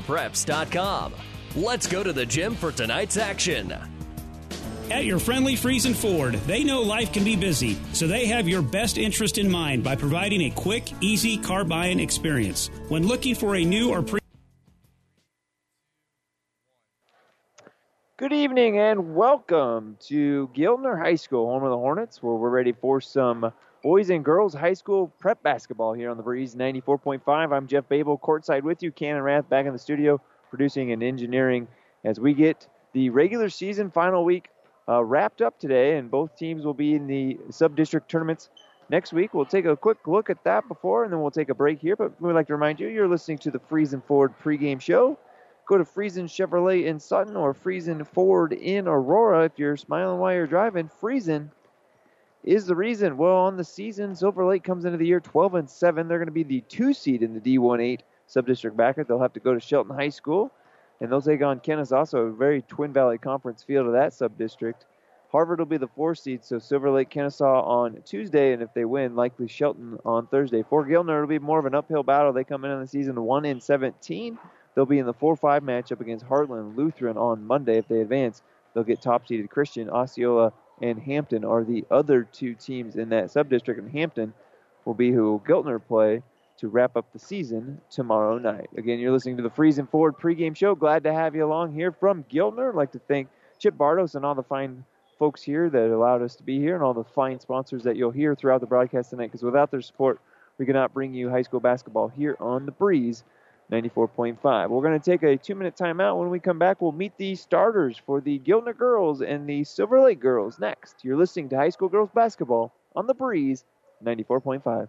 PlatteRiverPreps.com. Let's go to the gym for tonight's action. At your friendly Friesen Ford, they know life can be busy, so they have your best interest in mind by providing a quick, easy car buying experience. When looking for a new or pre Good evening and welcome to Giltner High School, home of the Hornets, where we're ready for some boys and girls high school prep basketball here on the Breeze 94.5. I'm Jeff Babel, courtside with you. Cannon Rath back in the studio, producing and engineering as we get the regular season final week uh, wrapped up today, and both teams will be in the sub-district tournaments next week. We'll take a quick look at that before, and then we'll take a break here. But we'd like to remind you, you're listening to the Friesen Ford pregame show. Go to Friesen Chevrolet in Sutton or Friesen Ford in Aurora if you're smiling while you're driving. Friesen is the reason. Well, on the season, Silver Lake comes into the year 12 and 7. They're going to be the two seed in the D18 subdistrict bracket. They'll have to go to Shelton High School, and they'll take on Kenesaw, a very Twin Valley Conference field of that sub-district. Harvard will be the four seed, so Silver Lake, Kenesaw on Tuesday, and if they win, likely Shelton on Thursday. For Giltner, it'll be more of an uphill battle. They come in on the season 1 in 17. They'll be in the 4 5 matchup against Heartland Lutheran on Monday. If they advance, they'll get top seeded Christian. Osceola and Hampton are the other two teams in that subdistrict, and Hampton will be who Giltner play to wrap up the season tomorrow night. Again, you're listening to the Friesen Ford pregame show. Glad to have you along here from Giltner. I'd like to thank Chip Bardos and all the fine folks here that allowed us to be here and all the fine sponsors that you'll hear throughout the broadcast tonight because without their support, we could not bring you high school basketball here on the Breeze 94.5. We're going to take a two minute timeout. When we come back, we'll meet the starters for the Giltner girls and the Silver Lake girls next. You're listening to high school girls basketball on the Breeze 94.5.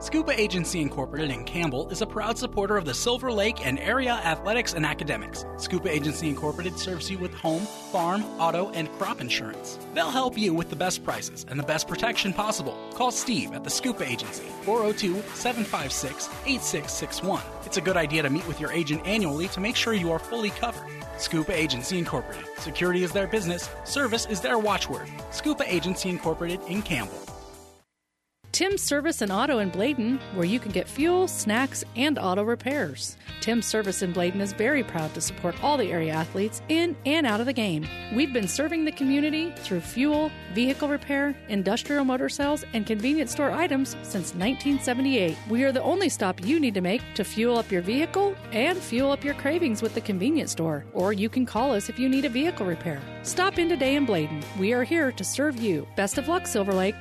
Scuba Agency Incorporated in Campbell is a proud supporter of the Silver Lake and area athletics and academics. Scuba Agency Incorporated serves you with home, farm, auto, and crop insurance. They'll help you with the best prices and the best protection possible. Call Steve at the Scuba Agency, 402 756 8661. It's a good idea to meet with your agent annually to make sure you are fully covered. Scuba Agency Incorporated. Security is their business, service is their watchword. Scuba Agency Incorporated in Campbell. Tim's Service and Auto in Bladen, where you can get fuel, snacks, and auto repairs. Tim's Service in Bladen is very proud to support all the area athletes in and out of the game. We've been serving the community through fuel, vehicle repair, industrial motor sales, and convenience store items since 1978. We are the only stop you need to make to fuel up your vehicle and fuel up your cravings with the convenience store. Or you can call us if you need a vehicle repair. Stop in today in Bladen. We are here to serve you. Best of luck, Silver Lake.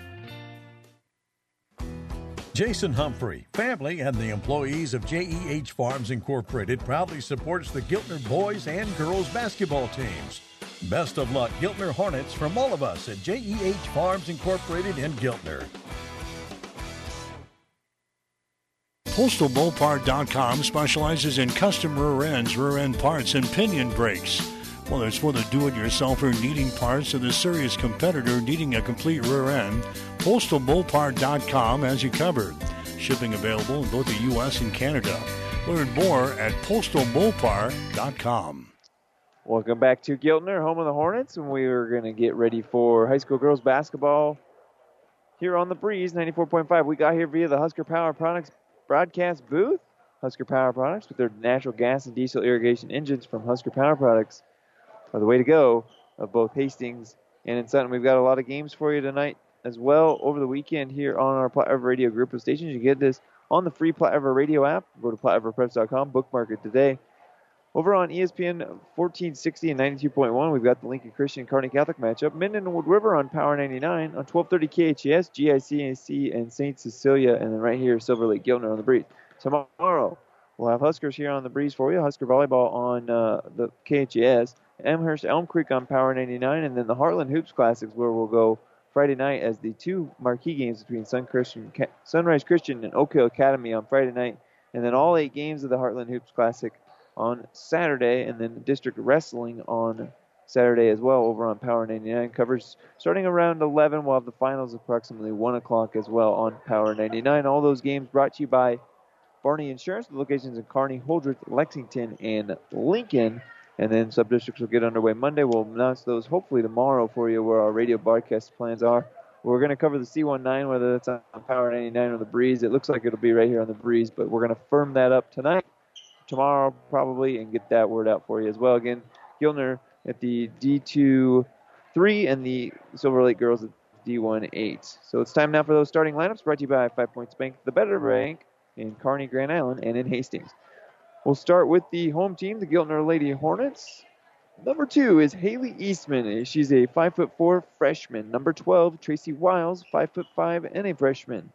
Jason Humphrey, family, and the employees of JEH Farms Incorporated proudly supports the Giltner boys and girls basketball teams. Best of luck, Giltner Hornets, from all of us at JEH Farms Incorporated in Giltner. PostalMopar.com specializes in custom rear ends, rear end parts, and pinion brakes. Whether it's for the do-it-yourselfer needing parts or the serious competitor needing a complete rear end, PostalMopar.com has you covered. Shipping available in both the U.S. and Canada. Learn more at PostalMopar.com. Welcome back to Giltner, home of the Hornets, and we are going to get ready for high school girls basketball here on the Breeze 94.5. We got here via the Husker Power Products broadcast booth. Husker Power Products with their natural gas and diesel irrigation engines from Husker Power Products are the way to go of both Hastings and in Sutton. We've got a lot of games for you tonight as well over the weekend here on our Platte River Radio group of stations. You get this on the free Platte River Radio app. Go to PlatteRiverPreps.com, bookmark it today. Over on ESPN 1460 and 92.1, we've got the Lincoln Christian Kearney Catholic matchup. Minden and Wood River on Power 99 on 1230 KHAS, GICAC, and St. Cecilia, and then right here, Silver Lake Giltner on the breeze. Tomorrow, we'll have Huskers here on the breeze for you. Husker volleyball on uh, the KHAS, Amherst Elm Creek on Power 99, and then the Heartland Hoops Classics, where we'll go Friday night as the two marquee games between Sun Christian, Sunrise Christian and Oak Hill Academy on Friday night, and then all eight games of the Heartland Hoops Classic on Saturday, and then District Wrestling on Saturday as well over on Power 99. Covers starting around 11. We'll have the finals approximately 1 o'clock as well on Power 99. All those games brought to you by Barney Insurance. The locations in Kearney, Holdrege, Lexington, and Lincoln. And then sub districts will get underway Monday. We'll announce those hopefully tomorrow for you where our radio broadcast plans are. We're going to cover the C19, whether that's on Power 99 or the Breeze. It looks like it'll be right here on the Breeze, but we're going to firm that up tonight, tomorrow probably, and get that word out for you as well. Again, Giltner at the D2 3 and the Silver Lake girls at D1 8. So it's time now for those starting lineups brought to you by Five Points Bank, the better bank in Kearney, Grand Island, and in Hastings. We'll start with the home team, the Giltner Lady Hornets. Number two is Haley Eastman. She's a five foot four freshman. Number 12, Tracy Wiles, five foot five and a freshman.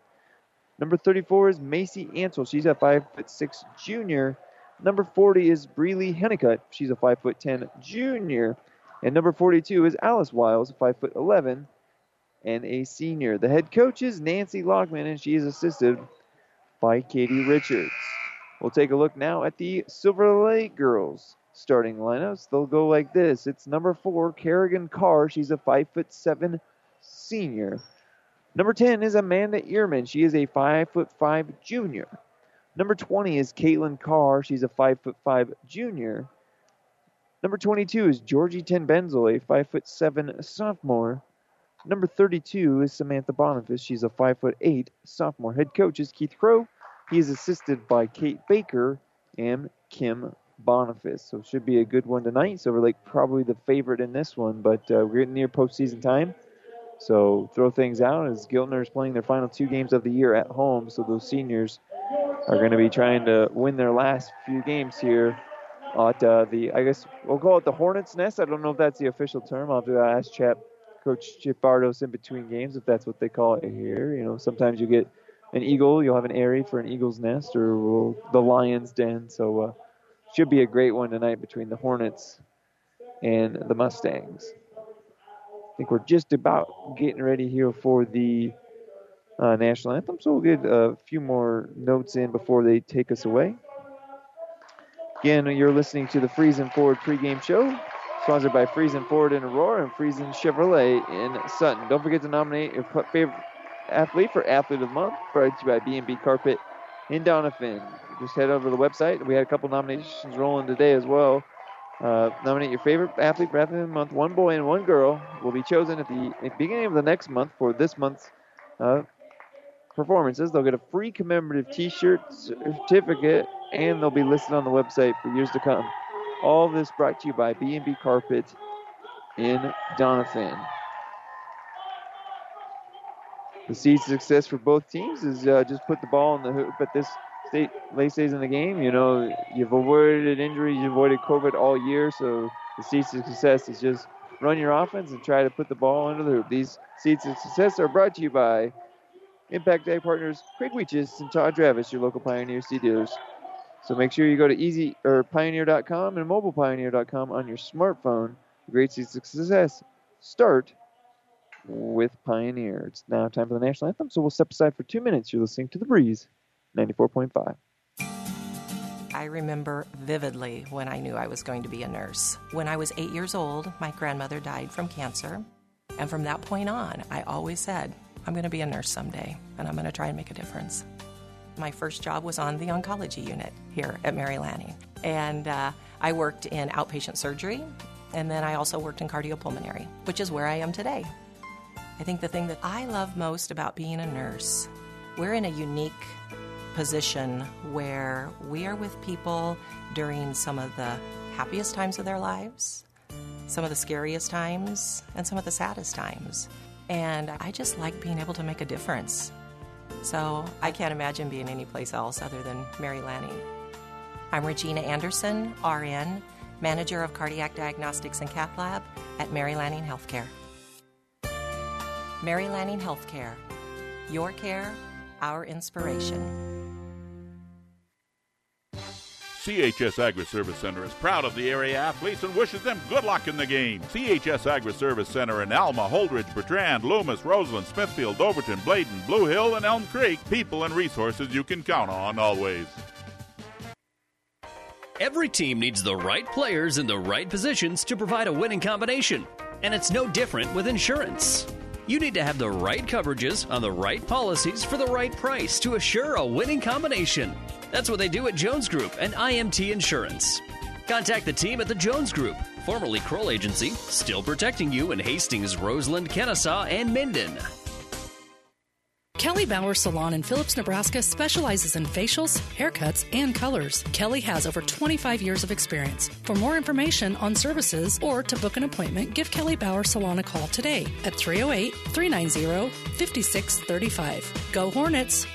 Number 34 is Macy Ansel. She's a five foot six junior. Number 40 is Breely Hennicutt. She's a 5'10 junior. And number 42 is Alice Wiles, 5'11 and a senior. The head coach is Nancy Lockman, and she is assisted by Katie Richards. We'll take a look now at the Silver Lake girls starting lineups. They'll go like this. It's number four, Kerrigan Carr. She's a 5'7 senior. Number 10 is Amanda Ehrman. She is a 5'5 junior. Number 20 is Caitlin Carr. She's a 5'5 junior. Number 22 is Georgie Tenbenzel, a 5'7 sophomore. Number 32 is Samantha Boniface. She's a 5'8 sophomore. Head coach is Keith Crow. He is assisted by Kate Baker and Kim Boniface. So it should be a good one tonight. Silver Lake probably the favorite in this one, but uh, we're getting near postseason time. So throw things out as Giltner is playing their final two games of the year at home. So those seniors are going to be trying to win their last few games here at uh, the, I guess we'll call it the Hornets Nest. I don't know if that's the official term. I'll have to ask Chap, Coach Chip Bardos in between games if that's what they call it here. You know, sometimes you get an eagle, you'll have an aerie for an eagle's nest, or we'll, the lion's den. So uh, should be a great one tonight between the Hornets and the Mustangs. I think we're just about getting ready here for the uh, national anthem. So we'll get a few more notes in before they take us away. Again, you're listening to the Friesen Ford pregame show, sponsored by Friesen Ford in Aurora and Friesen Chevrolet in Sutton. Don't forget to nominate your favorite athlete for Athlete of the Month, brought to you by B&B Carpet in Doniphan. Just head over to the website. We had a couple nominations rolling today as well. Uh, nominate your favorite athlete for Athlete of the Month. One boy and one girl will be chosen at the beginning of the next month for this month's uh, performances. They'll get a free commemorative T-shirt, certificate, and they'll be listed on the website for years to come. All this brought to you by B&B Carpet in Doniphan. The seed success for both teams is uh, just put the ball in the hoop at this state late stage in the game. You know, you've avoided injuries, you've avoided COVID all year, so the seed success is just run your offense and try to put the ball into the hoop. These seeds of success are brought to you by Impact Ag Partners, Craig Weeches, and Todd Travis, your local Pioneer seed dealers. So make sure you go to easy or pioneer.com and mobilepioneer.com on your smartphone. Great seeds of success. Start with Pioneer. It's now time for the national anthem, so we'll step aside for two minutes. You're listening to The Breeze, 94.5. I remember vividly when I knew I was going to be a nurse. When I was eight years old, my grandmother died from cancer. And from that point on, I always said, I'm going to be a nurse someday, and I'm going to try and make a difference. My first job was on the oncology unit here at Mary Lanning. And uh, I worked in outpatient surgery, and then I also worked in cardiopulmonary, which is where I am today. I think the thing that I love most about being a nurse, we're in a unique position where we are with people during some of the happiest times of their lives, some of the scariest times, and some of the saddest times. And I just like being able to make a difference. So I can't imagine being anyplace else other than Mary Lanning. I'm Regina Anderson, RN, Manager of Cardiac Diagnostics and Cath Lab at Mary Lanning Healthcare. Mary Lanning Healthcare. Your care, our inspiration. CHS Agri Service Center is proud of the area athletes and wishes them good luck in the game. CHS Agri Service Center in Alma, Holdrege, Bertrand, Loomis, Roseland, Smithfield, Overton, Bladen, Blue Hill, and Elm Creek. People and resources you can count on always. Every team needs the right players in the right positions to provide a winning combination. And it's no different with insurance. You need to have the right coverages on the right policies for the right price to assure a winning combination. That's what they do at Jones Group and IMT Insurance. Contact the team at the Jones Group, formerly Kroll Agency, still protecting you in Hastings, Roseland, Kenesaw, and Minden. Kelly Bauer Salon in Phillips, Nebraska specializes in facials, haircuts, and colors. Kelly has over 25 years of experience. For more information on services or to book an appointment, give Kelly Bauer Salon a call today at 308 390 5635. Go Hornets!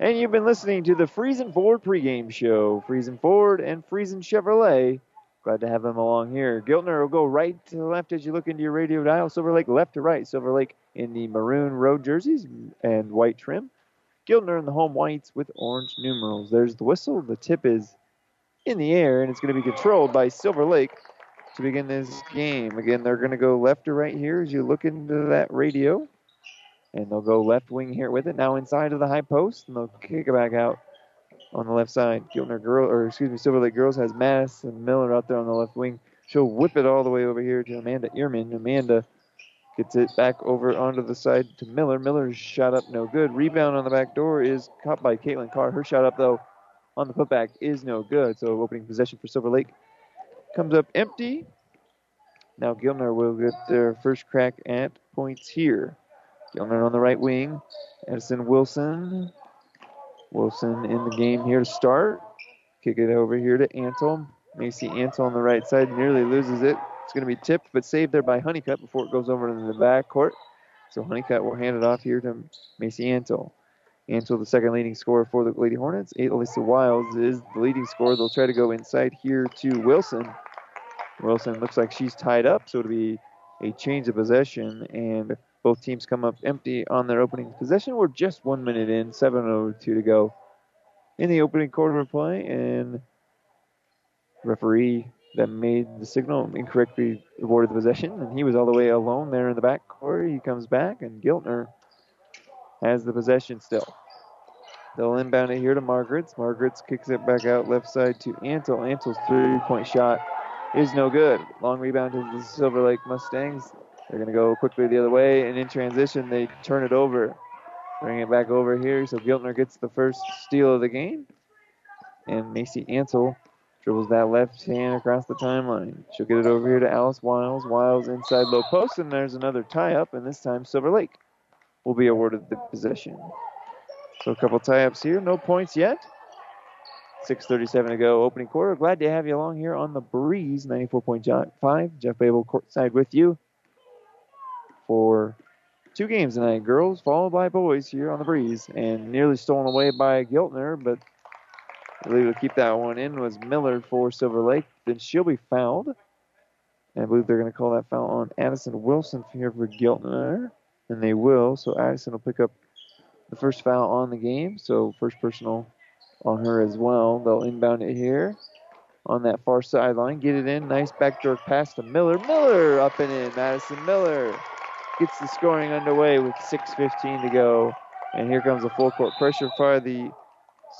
And you've been listening to the Friesen Ford pregame show. Friesen Ford and Friesen Chevrolet. Glad to have them along here. Giltner will go right to left as you look into your radio dial. Silver Lake left to right. Silver Lake in the maroon road jerseys and white trim. Giltner in the home whites with orange numerals. There's the whistle. The tip is in the air, and it's going to be controlled by Silver Lake to begin this game. Again, they're going to go left to right here as you look into that radio. And they'll go left wing here with it. Now inside of the high post, and they'll kick it back out on the left side. Giltner girl, or excuse me, Silver Lake girls has Madison Miller out there on the left wing. She'll whip it all the way over here to Amanda Ehrman. Amanda gets it back over onto the side to Miller. Miller's shot up no good. Rebound on the back door is caught by Caitlin Carr. Her shot up though on the putback is no good. So opening possession for Silver Lake comes up empty. Now Giltner will get their first crack at points here. Giltner on the right wing. Edison Wilson. Wilson in the game here to start. Kick it over here to Antle. Macy Antle on the right side nearly loses it. It's going to be tipped, but saved there by Honeycutt before it goes over to the back court. So Honeycutt will hand it off here to Macy Antle. Antle, the second leading scorer for the Lady Hornets. Alyssa Wiles is the leading scorer. They'll try to go inside here to Wilson. Wilson looks like she's tied up, so it'll be a change of possession, and both teams come up empty on their opening possession. We're just one minute in, 7.02 to go in the opening quarter of play, and referee that made the signal incorrectly awarded the possession, and he was all the way alone there in the back court. He comes back, and Giltner has the possession still. They'll inbound it here to Margaret's. Margaret's kicks it back out left side to Antle. Antle's three-point shot is no good. Long rebound to the Silver Lake Mustangs. They're going to go quickly the other way, and in transition, they turn it over. Bring it back over here, so Giltner gets the first steal of the game. And Macy Ansel dribbles that left hand across the timeline. She'll get it over here to Alice Wiles. Wiles inside low post, and there's another tie up, and this time Silver Lake will be awarded the possession. So a couple tie ups here, no points yet. 6.37 to go, opening quarter. Glad to have you along here on the breeze, 94.5. Jeff Babel courtside with you for two games tonight. Girls followed by boys here on the breeze, and nearly stolen away by Giltner, but able to keep that one in was Miller for Silver Lake. Then she'll be fouled. And I believe they're going to call that foul on Addison Wilson here for Giltner, and they will. So Addison will pick up the first foul on the game. So first personal on her as well. They'll inbound it here on that far sideline. Get it in. Nice backdoor pass to Miller. Miller up and in. Madison Miller gets the scoring underway with 6.15 to go. And here comes a full court pressure for the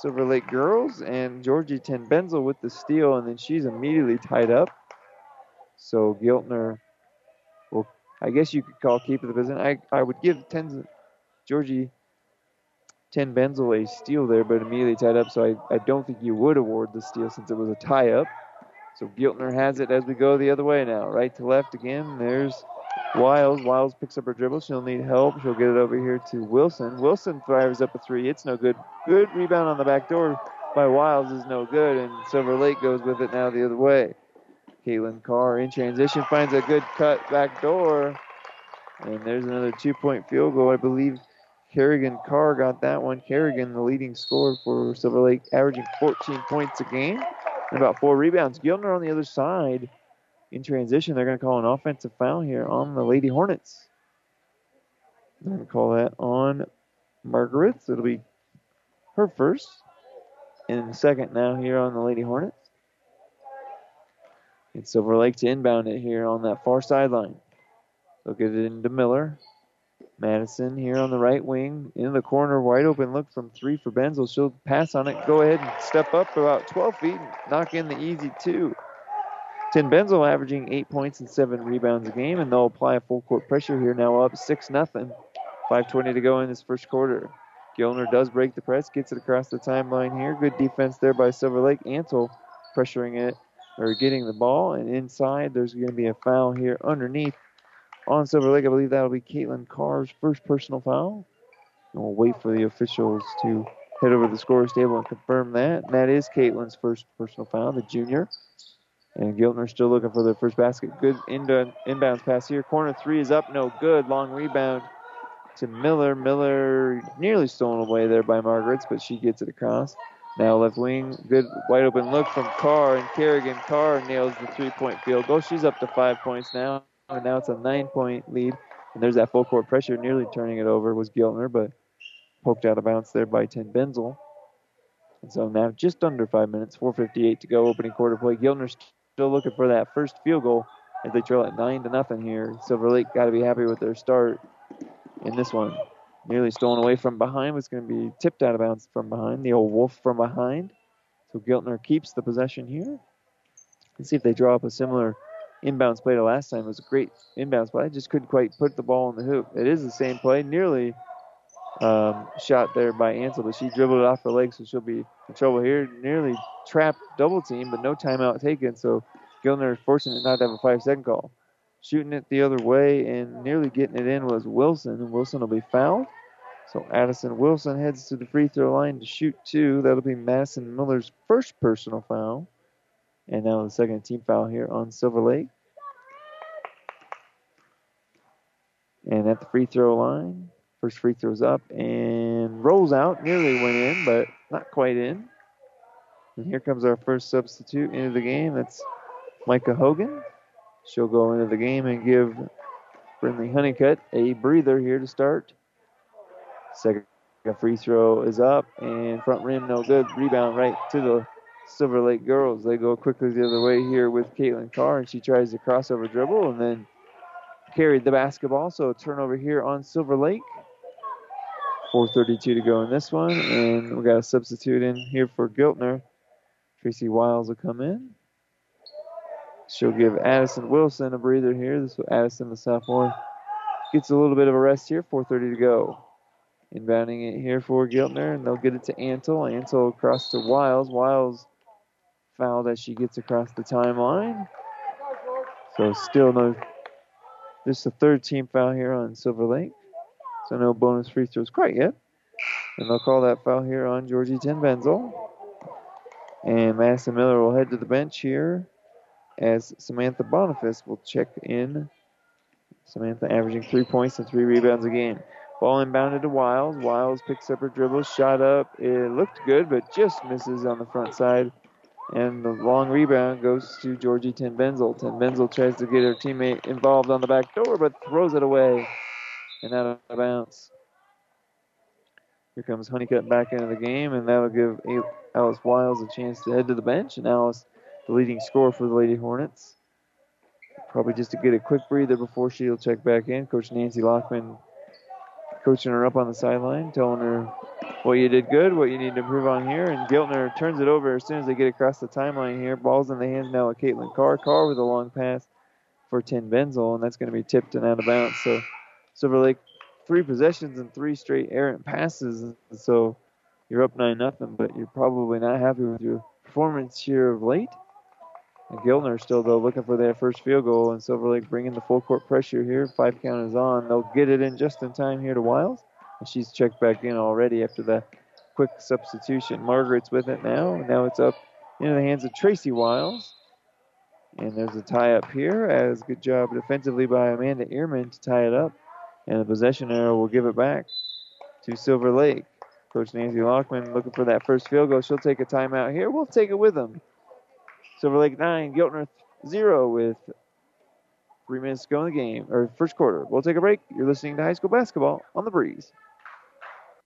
Silver Lake girls. And Georgie Ten Benzel with the steal. And then she's immediately tied up. So Giltner will, I guess you could call keep the position. I, I would give Ten, Georgie Ten Benzel a steal there, but immediately tied up. So I, I don't think you would award the steal since it was a tie up. So Giltner has it as we go the other way now. Right to left again. There's Wiles. Wiles picks up her dribble. She'll need help. She'll get it over here to Wilson. Wilson fires up a three. It's no good. Good rebound on the back door by Wiles is no good, and Silver Lake goes with it now the other way. Caitlin Carr in transition finds a good cut back door. And there's another two point field goal. I believe Kerrigan Carr got that one. Kerrigan, the leading scorer for Silver Lake, averaging 14 points a game and about four rebounds. Giltner on the other side in transition. They're going to call an offensive foul here on the Lady Hornets. They're going to call that on Margaret. So it'll be her first. and second now here on the Lady Hornets. It's Silver Lake to inbound it here on that far sideline. They'll it into Miller. Madison here on the right wing. In the corner, wide open look from three for Benzel. She'll pass on it. Go ahead and step up about 12 feet and knock in the easy two. Tin Benzel averaging eight points and seven rebounds a game, and they'll apply a full court pressure here. Now up 6 nothing. 5.20 to go in this first quarter. Giltner does break the press, gets it across the timeline here. Good defense there by Silver Lake. Antle pressuring it or getting the ball, and inside there's going to be a foul here underneath on Silver Lake. I believe that'll be Caitlin Carr's first personal foul. And we'll wait for the officials to head over to the scorer's table and confirm that. And that is Caitlin's first personal foul, the junior. And Giltner still looking for their first basket. Good inbounds pass here. Corner three is up, no good. Long rebound to Miller. Miller nearly stolen away there by Margaret's, but she gets it across. Now left wing, good wide open look from Carr, and Kerrigan Carr nails the three point field goal. She's up to five points now, and now it's a nine point lead. And there's that full court pressure, nearly turning it over was Giltner, but poked out of bounds there by Tin Benzel. And so now just under five minutes, 4:58 to go, opening quarter play. Giltner's still looking for that first field goal as they trail at nine to nothing here. Silver Lake got to be happy with their start in this one. Nearly stolen away from behind was going to be tipped out of bounds from behind. The old wolf from behind. So Giltner keeps the possession here. Let's see if they draw up a similar inbounds play to last time. It was a great inbounds play. I just couldn't quite put the ball in the hoop. It is the same play. Nearly um, shot there by Ansel, but she dribbled it off her leg, so she'll be in trouble here. Nearly trapped double team, but no timeout taken. So Giltner is fortunate not to have a five second call shooting it the other way and nearly getting it in was Wilson, and Wilson will be fouled. So Addison Wilson heads to the free throw line to shoot two. That'll be Madison Miller's first personal foul. And now the second team foul here on Silver Lake. And at the free throw line, first free throw's up and rolls out. Nearly went in, but not quite in. And here comes our first substitute into the game. That's Micah Hogan. She'll go into the game and give Brinley Honeycutt a breather here to start. Second free throw is up and front rim no good. Rebound right to the Silver Lake girls. They go quickly the other way here with Caitlin Carr and she tries to crossover dribble and then carried the basketball. So turnover here on Silver Lake. 4.32 to go in this one. And we got a substitute in here for Giltner. Tracy Wiles will come in. She'll give Addison Wilson a breather here. This will Addison, the sophomore, gets a little bit of a rest here. 4:30 to go. Inbounding it here for Giltner, and they'll get it to Antle. Antle across to Wiles. Wiles fouled as she gets across the timeline. So still no, just a third team foul here on Silver Lake. So no bonus free throws quite yet. And they'll call that foul here on Georgie Ten Benzel. And Madison Miller will head to the bench here as Samantha Boniface will check in. Samantha averaging three points and three rebounds a game. Ball inbounded to Wiles. Wiles picks up her dribble, shot up. It looked good, but just misses on the front side. And the long rebound goes to Georgie Ten Benzel. Ten Benzel tries to get her teammate involved on the back door, but throws it away and out of bounds. Here comes Honeycutt back into the game, and that'll give Alice Wiles a chance to head to the bench. And Alice the leading scorer for the Lady Hornets. Probably just to get a quick breather before she'll check back in. Coach Nancy Lockman coaching her up on the sideline, telling her what you did good, what you need to improve on here. And Giltner turns it over as soon as they get across the timeline here. Ball's in the hands now of Caitlin Carr. Carr with a long pass for Tin Benzel, and that's going to be tipped and out of bounds. So Silver Lake, three possessions and three straight errant passes. So you're up 9 nothing, but you're probably not happy with your performance here of late. And Giltner still, though, looking for that first field goal, and Silver Lake bringing the full court pressure here. Five count is on. They'll get it in just in time here to Wiles. And she's checked back in already after that quick substitution. Margaret's with it now. Now it's up into the hands of Tracy Wiles. And there's a tie up here as good job defensively by Amanda Ehrman to tie it up. And the possession arrow will give it back to Silver Lake. Coach Nancy Lockman looking for that first field goal. She'll take a timeout here. We'll take it with them. Silver Lake 9, Giltner 0 with three minutes to go in the game, or first quarter. We'll take a break. You're listening to high school basketball on the breeze.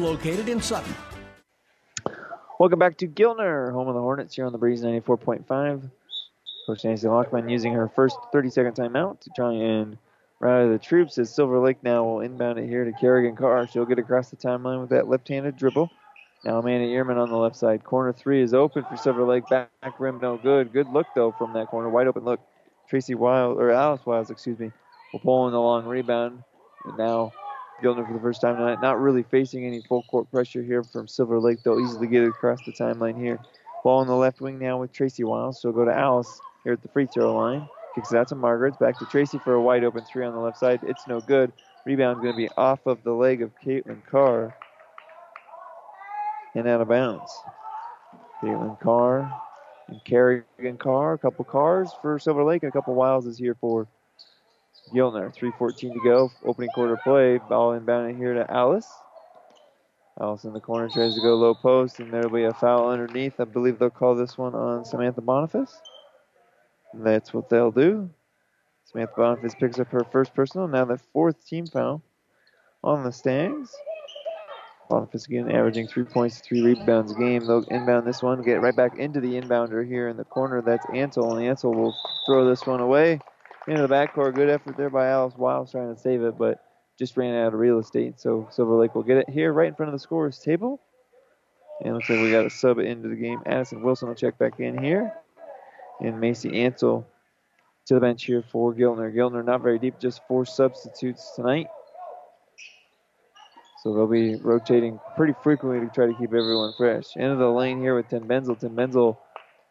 located in Sutton. Welcome back to Giltner, home of the Hornets here on the Breeze 94.5. Coach Nancy Lockman using her first 30 second timeout to try and rally the troops as Silver Lake now will inbound it here to Kerrigan Carr. She'll get across the timeline with that left handed dribble. Now Amanda Ehrman on the left side. Corner three is open for Silver Lake. Back, rim, no good. Good look though from that corner. Wide open look. Tracy Wild or Alice Wiles, excuse me, will pull in the long rebound. And now Giltner for the first time tonight. Not really facing any full court pressure here from Silver Lake. They'll easily get across the timeline here. Ball on the left wing now with Tracy Wiles. She'll go to Alice here at the free throw line. Kicks it out to Margaret. Back to Tracy for a wide open three on the left side. It's no good. Rebound going to be off of the leg of Caitlin Carr and out of bounds. Caitlin Carr and Kerrigan Carr. A couple cars for Silver Lake and a couple Wiles is here for Giltner. 3.14 to go. Opening quarter play. Ball inbounded here to Alice. Alice in the corner tries to go low post, and there'll be a foul underneath. I believe they'll call this one on Samantha Boniface. That's what they'll do. Samantha Boniface picks up her first personal. Now the fourth team foul on the Stags. Boniface again averaging three points, three rebounds a game. They'll inbound this one, get right back into the inbounder here in the corner. That's Ansel, and Ansel will throw this one away into the backcourt. Good effort there by Alice Wiles trying to save it, but just ran out of real estate. So Silver Lake will get it here right in front of the scorer's table. And looks like we got a sub into the game. Addison Wilson will check back in here. And Macy Ansel to the bench here for Giltner. Giltner not very deep, just four substitutes tonight. So they'll be rotating pretty frequently to try to keep everyone fresh. End of the lane here with Tim Benzel. Tim Benzel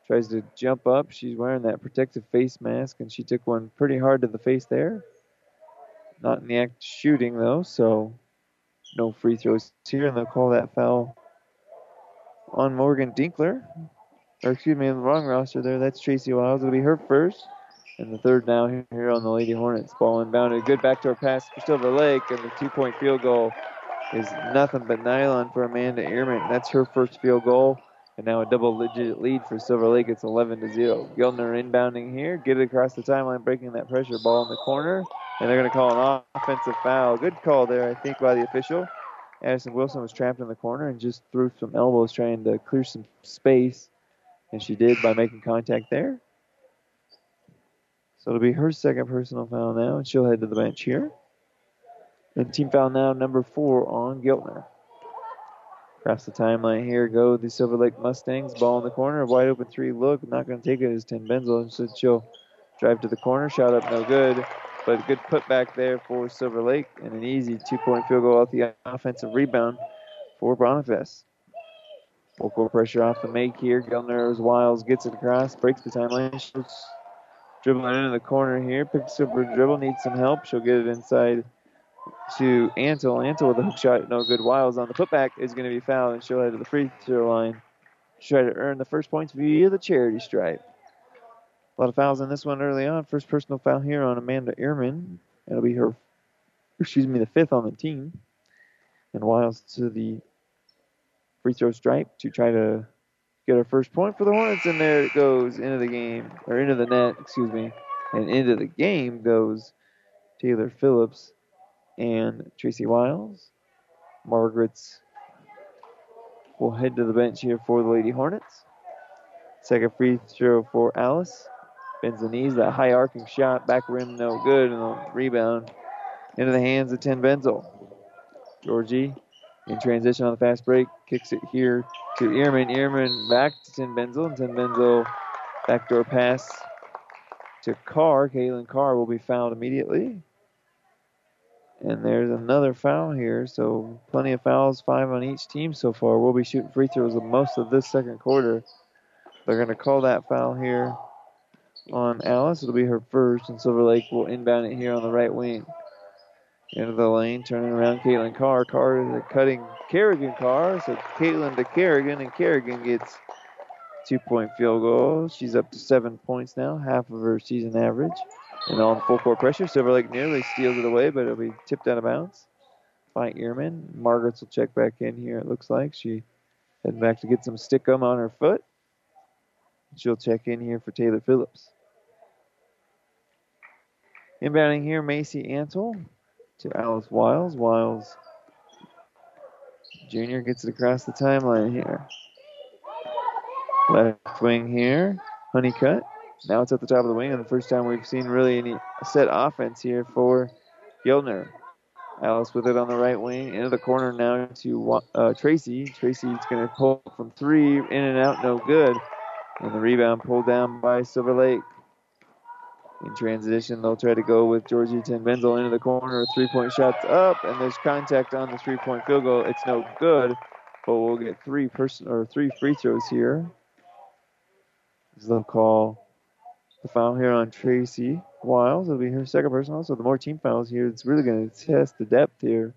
tries to jump up. She's wearing that protective face mask, and she took one pretty hard to the face there. Not in the act of shooting, though, so no free throws here, and they'll call that foul on Morgan Dinkler. Or, excuse me, in the wrong roster there. That's Tracy Wiles. It'll be her first. And the third now here on the Lady Hornets. Ball inbounded. Good backdoor pass for Silver Lake, and the two point field goal is nothing but nylon for Amanda Ehrman. That's her first field goal. And now a double digit lead for Silver Lake. It's 11 to 0. Giltner inbounding here. Get it across the timeline, breaking that pressure. Ball in the corner. And they're going to call an offensive foul. Good call there, I think, by the official. Addison Wilson was trapped in the corner and just threw some elbows trying to clear some space. And she did by making contact there. So it'll be her second personal foul now, and she'll head to the bench here. And team foul now, number four on Giltner. Across the timeline here go the Silver Lake Mustangs. Ball in the corner, wide open three look. Not going to take it as Tim Benzel. So she'll drive to the corner, shot up no good. But good putback there for Silver Lake and an easy two point field goal off the offensive rebound for Boniface. Full court pressure off the make here. Giltner's Wiles gets it across, breaks the timeline. She'll dribbling into the corner here, picks up her dribble, needs some help. She'll get it inside to Ansel. Ansel with a hook shot, no good. Wiles on the putback is going to be fouled, and she'll head to the free throw line. Try to earn the first points via the charity stripe. A lot of fouls in this one early on. First personal foul here on Amanda Ehrman. It'll be her, excuse me, the fifth on the team. And Wiles to the free throw stripe to try to get her first point for the Hornets, and there it goes into the game, or into the net, excuse me. And into the game goes Taylor Phillips and Tracy Wiles. Margaret's will head to the bench here for the Lady Hornets. Second free throw for Alice. Bends the knees, that high arcing shot, back rim no good, and a rebound into the hands of Ten Benzel. Georgie in transition on the fast break, kicks it here to Ehrman. Ehrman back to Ten Benzel, and Tim Benzel backdoor pass to Carr. Kaylin Carr will be fouled immediately. And there's another foul here, so plenty of fouls, five on each team so far. We'll be shooting free throws most of this second quarter. They're going to call that foul here on Alice. It'll be her first, and Silver Lake will inbound it here on the right wing. Into the lane, turning around Caitlin Carr. Carr is cutting Kerrigan Carr. So Caitlin to Kerrigan, and Kerrigan gets two point field goal. She's up to seven points now, half of her season average. And on full court pressure, Silver Lake nearly steals it away, but it'll be tipped out of bounds by Ehrman. Margaret's will check back in here, it looks like. She heading back to get some stickum on her foot. She'll check in here for Taylor Phillips. Inbounding here, Macy Antle to Alice Wiles. Wiles Jr. gets it across the timeline here. Left wing here, Honeycutt. Now it's at the top of the wing, and the first time we've seen really any set offense here for Giltner. Alice with it on the right wing, into the corner now to uh, Tracy. Tracy's going to pull from three, in and out, no good. And the rebound pulled down by Silver Lake. In transition, they'll try to go with Georgie Tenbenzel into the corner. Three point shots up, and there's contact on the three point field goal. It's no good, but we'll get three person or three free throws here. They'll call the foul here on Tracy Wiles. It'll be her second personal. So the more team fouls here, it's really going to test the depth here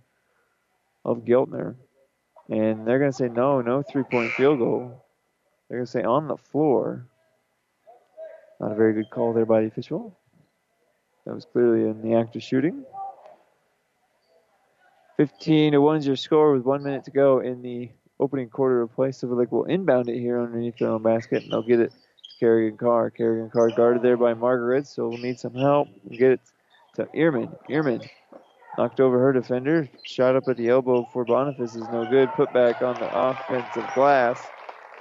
of Giltner. And they're going to say no, no three point field goal. They're going to say on the floor. Not a very good call there by the official. That was clearly in the act of shooting. 15 to 1 is your score with one minute to go in the opening quarter of play. Silver Lake will inbound it here underneath their own basket, and they'll get it Kerrigan Carr. Kerrigan Carr guarded there by Margaret, so we'll need some help. We'll get it to Ehrman. Ehrman knocked over her defender. Shot up at the elbow for Boniface is no good. Put back on the offensive glass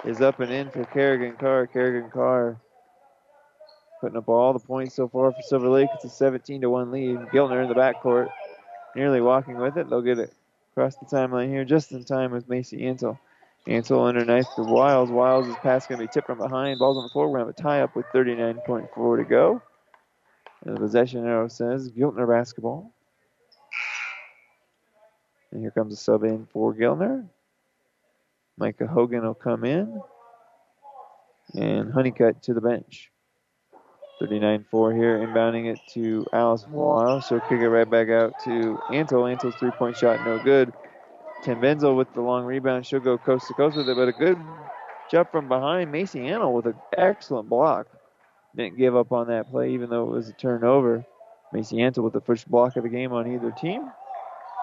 is up and in for Kerrigan Carr. Kerrigan Carr putting up all the points so far for Silver Lake. It's a 17 to 1 lead. Giltner in the backcourt, nearly walking with it. They'll get it across the timeline here just in time with Macy Ansel. Ansel underneath the Wiles. Wiles' pass going to be tipped from behind. Ball's on the floor. We're going to have a tie up with 39.4 to go. And the possession arrow says Giltner basketball. And here comes a sub in for Giltner. Micah Hogan will come in. And Honeycutt to the bench. 39-4 here, inbounding it to Alice Wiles. She'll kick it right back out to Antle. Antle's three-point shot, no good. Tenbenzel with the long rebound. She'll go coast to coast with it, but a good jump from behind. Macy Antle with an excellent block. Didn't give up on that play, even though it was a turnover. Macy Antle with the first block of the game on either team.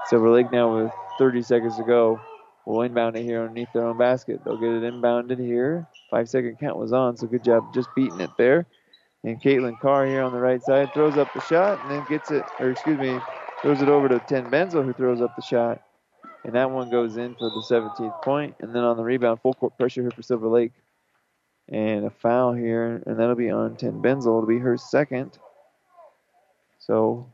Silver Lake now with 30 seconds to go will inbound it here underneath their own basket. They'll get it inbounded here. Five second count was on, so good job just beating it there. And Caitlin Carr here on the right side throws up the shot and then gets it, or excuse me, throws it over to Tenbenzel who throws up the shot. And that one goes in for the 17th point. And then on the rebound, full court pressure here for Silver Lake. And a foul here, and that'll be on 10 Benzel. It'll be her second. So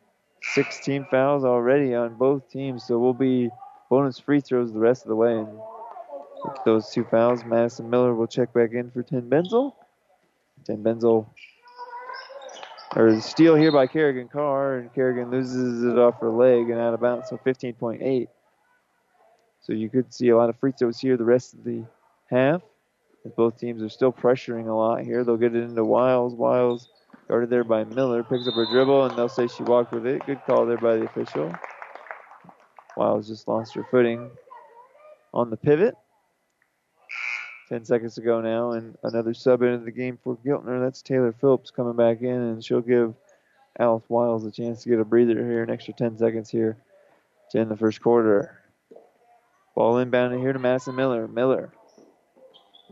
16 fouls already on both teams. So we'll be bonus free throws the rest of the way. And those two fouls, Madison Miller will check back in for 10 Benzel. 10 Benzel. or steal here by Kerrigan Carr, and Kerrigan loses it off her leg and out of bounds, so 15.8. So you could see a lot of free throws here the rest of the half. Both teams are still pressuring a lot here. They'll get it into Wiles. Wiles guarded there by Miller, picks up her dribble, and they'll say she walked with it. Good call there by the official. Wiles just lost her footing on the pivot. 10 seconds to go now, and another sub into the game for Giltner. That's Taylor Phillips coming back in, and she'll give Alice Wiles a chance to get a breather here, an extra 10 seconds here to end the first quarter. Ball inbounded here to Madison Miller. Miller.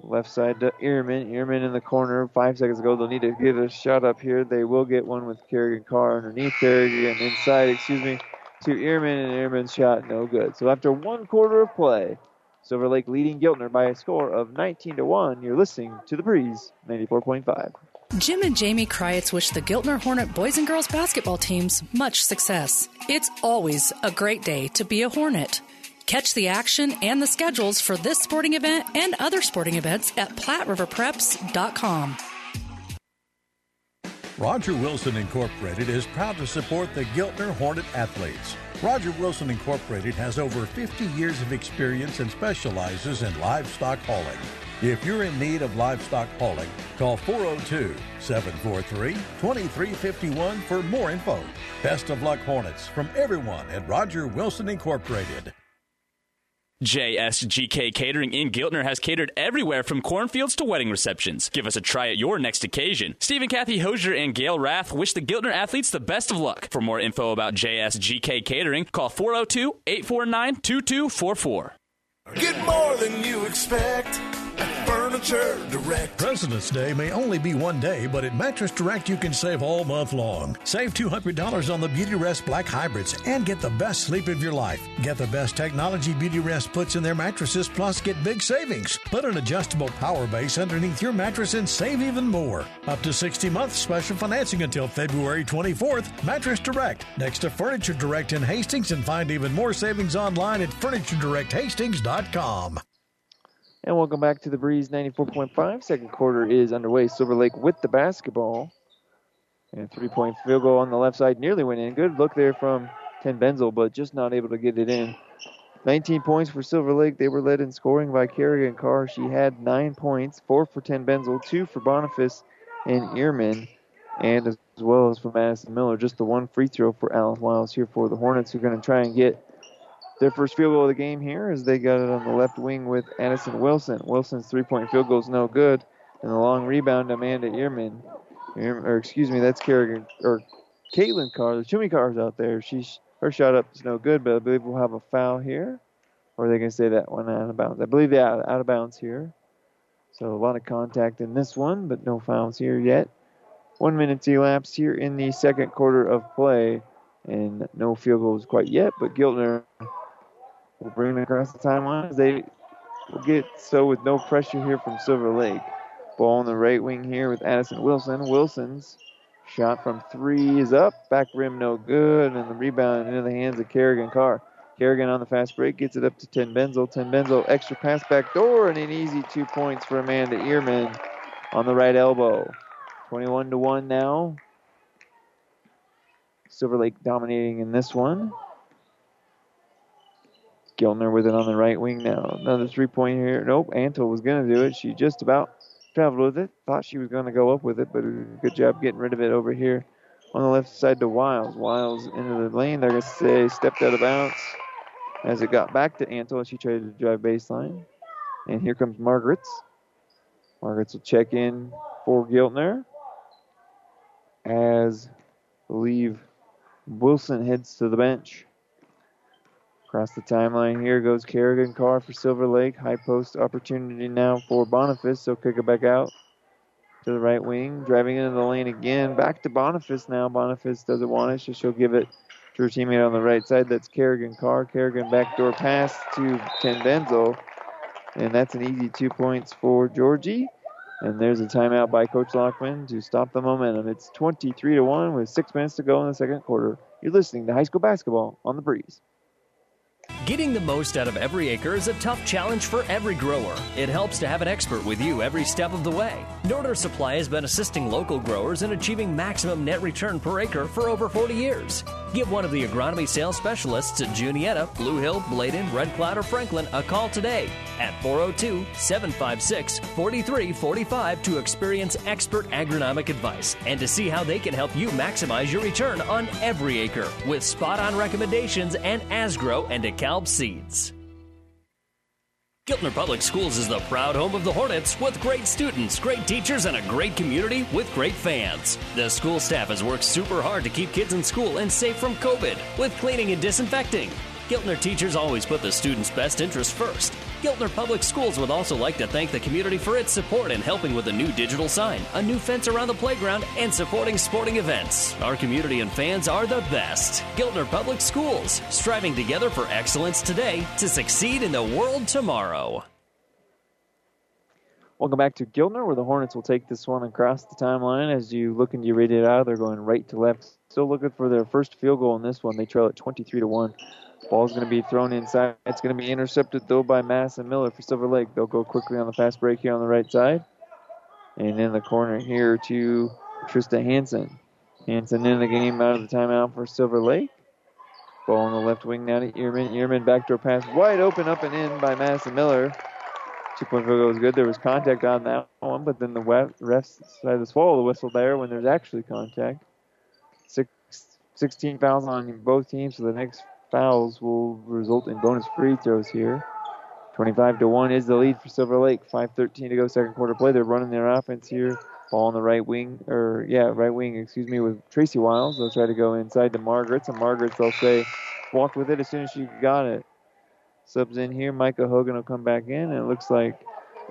Left side to Ehrman. Ehrman in the corner. Five seconds ago, they'll need to get a shot up here. They will get one with Kerrigan Carr underneath Kerrigan inside, excuse me, to Ehrman, and Ehrman's shot no good. So after one quarter of play, Silver Lake leading Giltner by a score of 19 to 1. You're listening to the Breeze 94.5. Jim and Jamie Kryitz wish the Giltner Hornet boys and girls basketball teams much success. It's always a great day to be a Hornet. Catch the action and the schedules for this sporting event and other sporting events at PlatteRiverPreps.com. Roger Wilson Incorporated is proud to support the Giltner Hornet athletes. Roger Wilson Incorporated has over 50 years of experience and specializes in livestock hauling. If you're in need of livestock hauling, call 402 743 2351 for more info. Best of luck, Hornets, from everyone at Roger Wilson Incorporated. JSGK Catering in Giltner has catered everywhere from cornfields to wedding receptions. Give us a try at your next occasion. Stephen Kathy Hosier and Gail Rath wish the Giltner athletes the best of luck. For more info about JSGK Catering, call 402 849 2244. Get more than you expect. Direct. President's Day may only be one day, but at Mattress Direct you can save all month long. Save $200 on the Beautyrest Black Hybrids and get the best sleep of your life. Get the best technology Beautyrest puts in their mattresses, plus get big savings. Put an adjustable power base underneath your mattress and save even more. Up to 60 months special financing until February 24th. Mattress Direct, next to Furniture Direct in Hastings, and find even more savings online at FurnitureDirectHastings.com. And welcome back to the Breeze 94.5. Second quarter is underway. Silver Lake with the basketball. And three point field goal on the left side nearly went in. Good look there from Ten Benzel, but just not able to get it in. 19 points for Silver Lake. They were led in scoring by Kerrigan Carr. She had nine points, four for Ten Benzel, two for Boniface and Ehrman, and as well as for Madison Miller. Just the one free throw for Alice Wiles here for the Hornets, who are going to try and get their first field goal of the game here as they got it on the left wing with Addison Wilson. Wilson's three-point field goal is no good, and the long rebound Amanda Ehrman, or excuse me, that's Kerrigan or Caitlin Carr. There's too many Carr's out there. She's her shot up is no good, but I believe we'll have a foul here, or are they can say that one out of bounds. I believe they out out of bounds here. So a lot of contact in this one, but no fouls here yet. One minute elapsed here in the second quarter of play, and no field goals quite yet. But Giltner will bring it across the timeline they will get so with no pressure here from Silver Lake. Ball on the right wing here with Addison Wilson. Wilson's shot from three is up. Back rim no good. And the rebound into the hands of Kerrigan Carr. Kerrigan on the fast break gets it up to Ten Benzel. Ten Benzel extra pass back door and an easy two points for Amanda Ehrman on the right elbow. 21 to 1 now. Silver Lake dominating in this one. Giltner with it on the right wing now. Another three point here. Nope, Antle was going to do it. She just about traveled with it. Thought she was going to go up with it, but good job getting rid of it over here on the left side to Wiles. Wiles into the lane. They're going to say stepped out of bounds as it got back to Antle. She tried to drive baseline. And here comes Margaret's. Margaret's will check in for Giltner as I believe Wilson heads to the bench. Across the timeline here goes Kerrigan Carr for Silver Lake. High post opportunity now for Boniface. So kick it back out to the right wing. Driving into the lane again. Back to Boniface now. Boniface doesn't want it, so she'll give it to her teammate on the right side. That's Kerrigan Carr. Kerrigan backdoor pass to Ten Benzel. And that's an easy two points for Georgie. And there's a timeout by Coach Lockman to stop the momentum. It's 23 to 1 with six minutes to go in the second quarter. You're listening to high school basketball on the breeze. Getting the most out of every acre is a tough challenge for every grower. It helps to have an expert with you every step of the way. Northern Supply has been assisting local growers in achieving maximum net return per acre for over 40 years. Give one of the agronomy sales specialists at Juniata, Blue Hill, Bladen, Red Cloud, or Franklin a call today at 402 756 4345 to experience expert agronomic advice and to see how they can help you maximize your return on every acre with spot on recommendations and Asgrow and DeKalb seeds. Giltner Public Schools is the proud home of the Hornets with great students, great teachers, and a great community with great fans. The school staff has worked super hard to keep kids in school and safe from COVID with cleaning and disinfecting. Giltner teachers always put the students' best interest first. Giltner Public Schools would also like to thank the community for its support in helping with a new digital sign, a new fence around the playground, and supporting sporting events. Our community and fans are the best. Giltner Public Schools, striving together for excellence today to succeed in the world tomorrow. Welcome back to Giltner, where the Hornets will take this one across the timeline. As you look and you read it out, they're going right to left. Still looking for their first field goal in this one. They trail at 23 to 1. Ball's going to be thrown inside. It's going to be intercepted, though, by Madison Miller for Silver Lake. They'll go quickly on the fast break here on the right side. And in the corner here to Trista Hansen. Hansen in the game out of the timeout for Silver Lake. Ball on the left wing now to Ehrman. Ehrman backdoor pass wide open up and in by Madison Miller. Two point field goal was good. There was contact on that one, but then the refs decided to swallow the whistle there when there's actually contact. Six, 16 fouls on both teams, for the next fouls will result in bonus free throws here. 25 to 1 is the lead for Silver Lake. 5.13 to go, second quarter play. They're running their offense here. Ball on the right wing, or yeah, right wing, excuse me, with Tracy Wiles. They'll try to go inside to Margaret's, and Margaret's, they'll say, walked with it as soon as she got it. Subs in here. Micah Hogan will come back in, and it looks like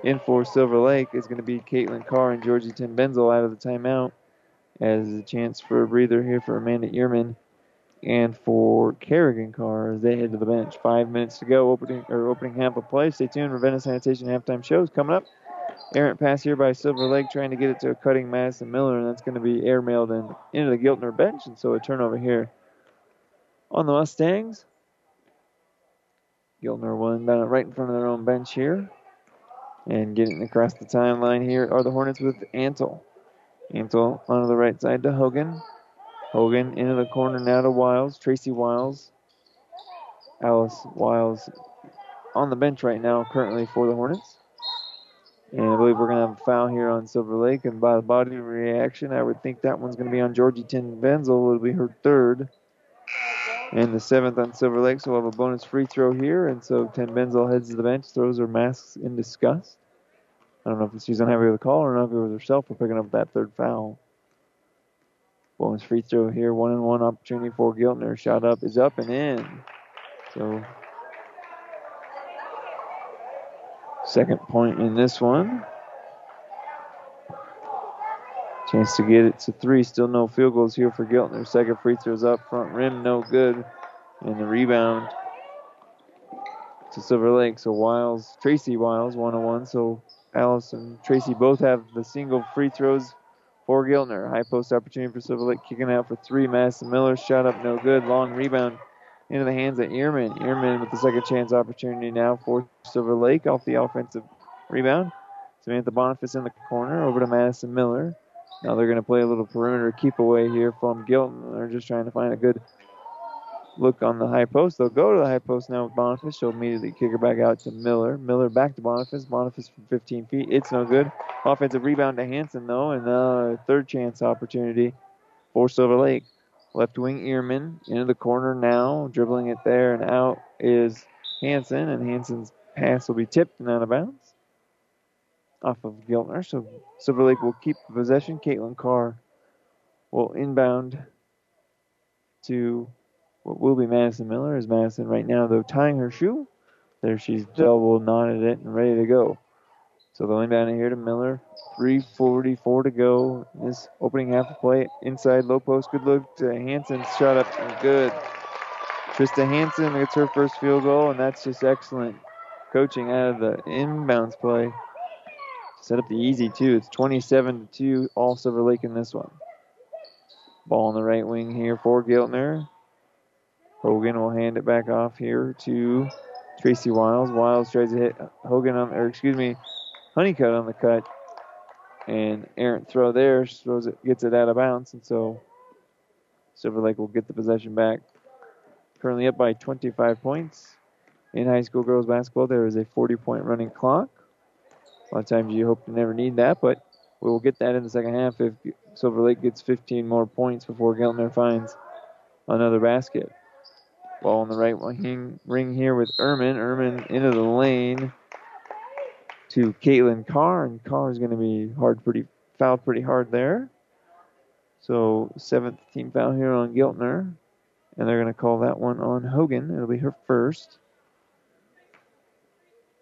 in for Silver Lake is going to be Caitlin Carr and Georgie Ten Benzel out of the timeout as a chance for a breather here for Amanda Ehrman and for Kerrigan cars, they head to the bench. Five minutes to go, opening or opening half of play. Stay tuned. Ravenna Sanitation halftime show is coming up. Errant pass here by Silver Lake trying to get it to a cutting Madison Miller, and that's going to be airmailed in, into the Giltner bench, and so a turnover here on the Mustangs. Giltner one down right in front of their own bench here. And getting across the timeline here are the Hornets with Antle. Antle onto the right side to Hogan. Hogan into the corner now to Wiles. Tracy Wiles. Alice Wiles on the bench right now, currently for the Hornets. And I believe we're going to have a foul here on Silver Lake. And by the body reaction, I would think that one's going to be on Georgie Ten Benzel. It'll be her third. And the seventh on Silver Lake, so we'll have a bonus free throw here. And so Ten Benzel heads to the bench, throws her masks in disgust. I don't know if she's unhappy with the call or unhappy with herself for picking up that third foul. Bonus free throw here, one and one opportunity for Giltner. Shot up is up and in. So second point in this one. Chance to get it to three. Still no field goals here for Giltner. Second free throws up front rim, no good. And the rebound to Silver Lake. So Wiles, Tracy Wiles, one on one. So and Tracy both have the single free throws for Giltner. High post opportunity for Silver Lake, kicking out for three. Madison Miller shot up, no good. Long rebound into the hands of Ehrman. Ehrman with the second chance opportunity now for Silver Lake off the offensive rebound. Samantha Boniface in the corner over to Madison Miller. Now they're going to play a little perimeter keep away here from Giltner. They're just trying to find a good look on the high post. They'll go to the high post now with Boniface. She'll immediately kick her back out to Miller. Miller back to Boniface. Boniface from 15 feet. It's no good. Offensive rebound to Hansen though, and a third chance opportunity for Silver Lake. Left wing Ehrman into the corner now, dribbling it there and out is Hansen, and Hansen's pass will be tipped and out of bounds off of Giltner. So Silver Lake will keep possession. Caitlin Carr will inbound to what will be Madison Miller. Is Madison right now, though, tying her shoe. There she's double knotted it and ready to go. So they'll inbound here to Miller. 3.44 to go. This opening half of play. Inside low post. Good look to Hansen. Shot up and good. Trista Hansen gets her first field goal, and that's just excellent coaching out of the inbounds play. Set up the easy two. It's 27 to 2, all Silver Lake in this one. Ball on the right wing here for Giltner. Hogan will hand it back off here to Tracy Wiles. Wiles tries to hit Hogan on, or excuse me, Honeycutt on the cut. And errant throw there, throws it, gets it out of bounds, and so Silver Lake will get the possession back. Currently up by 25 points. In high school girls basketball, there is a 40 point running clock. A lot of times you hope to never need that, but we will get that in the second half if Silver Lake gets 15 more points before Giltner finds another basket. Ball on the right wing ring here with Ehrman. Ehrman into the lane to Caitlin Carr, and Carr is going to be hard, pretty fouled pretty hard there. So seventh team foul here on Giltner, and they're going to call that one on Hogan. It'll be her first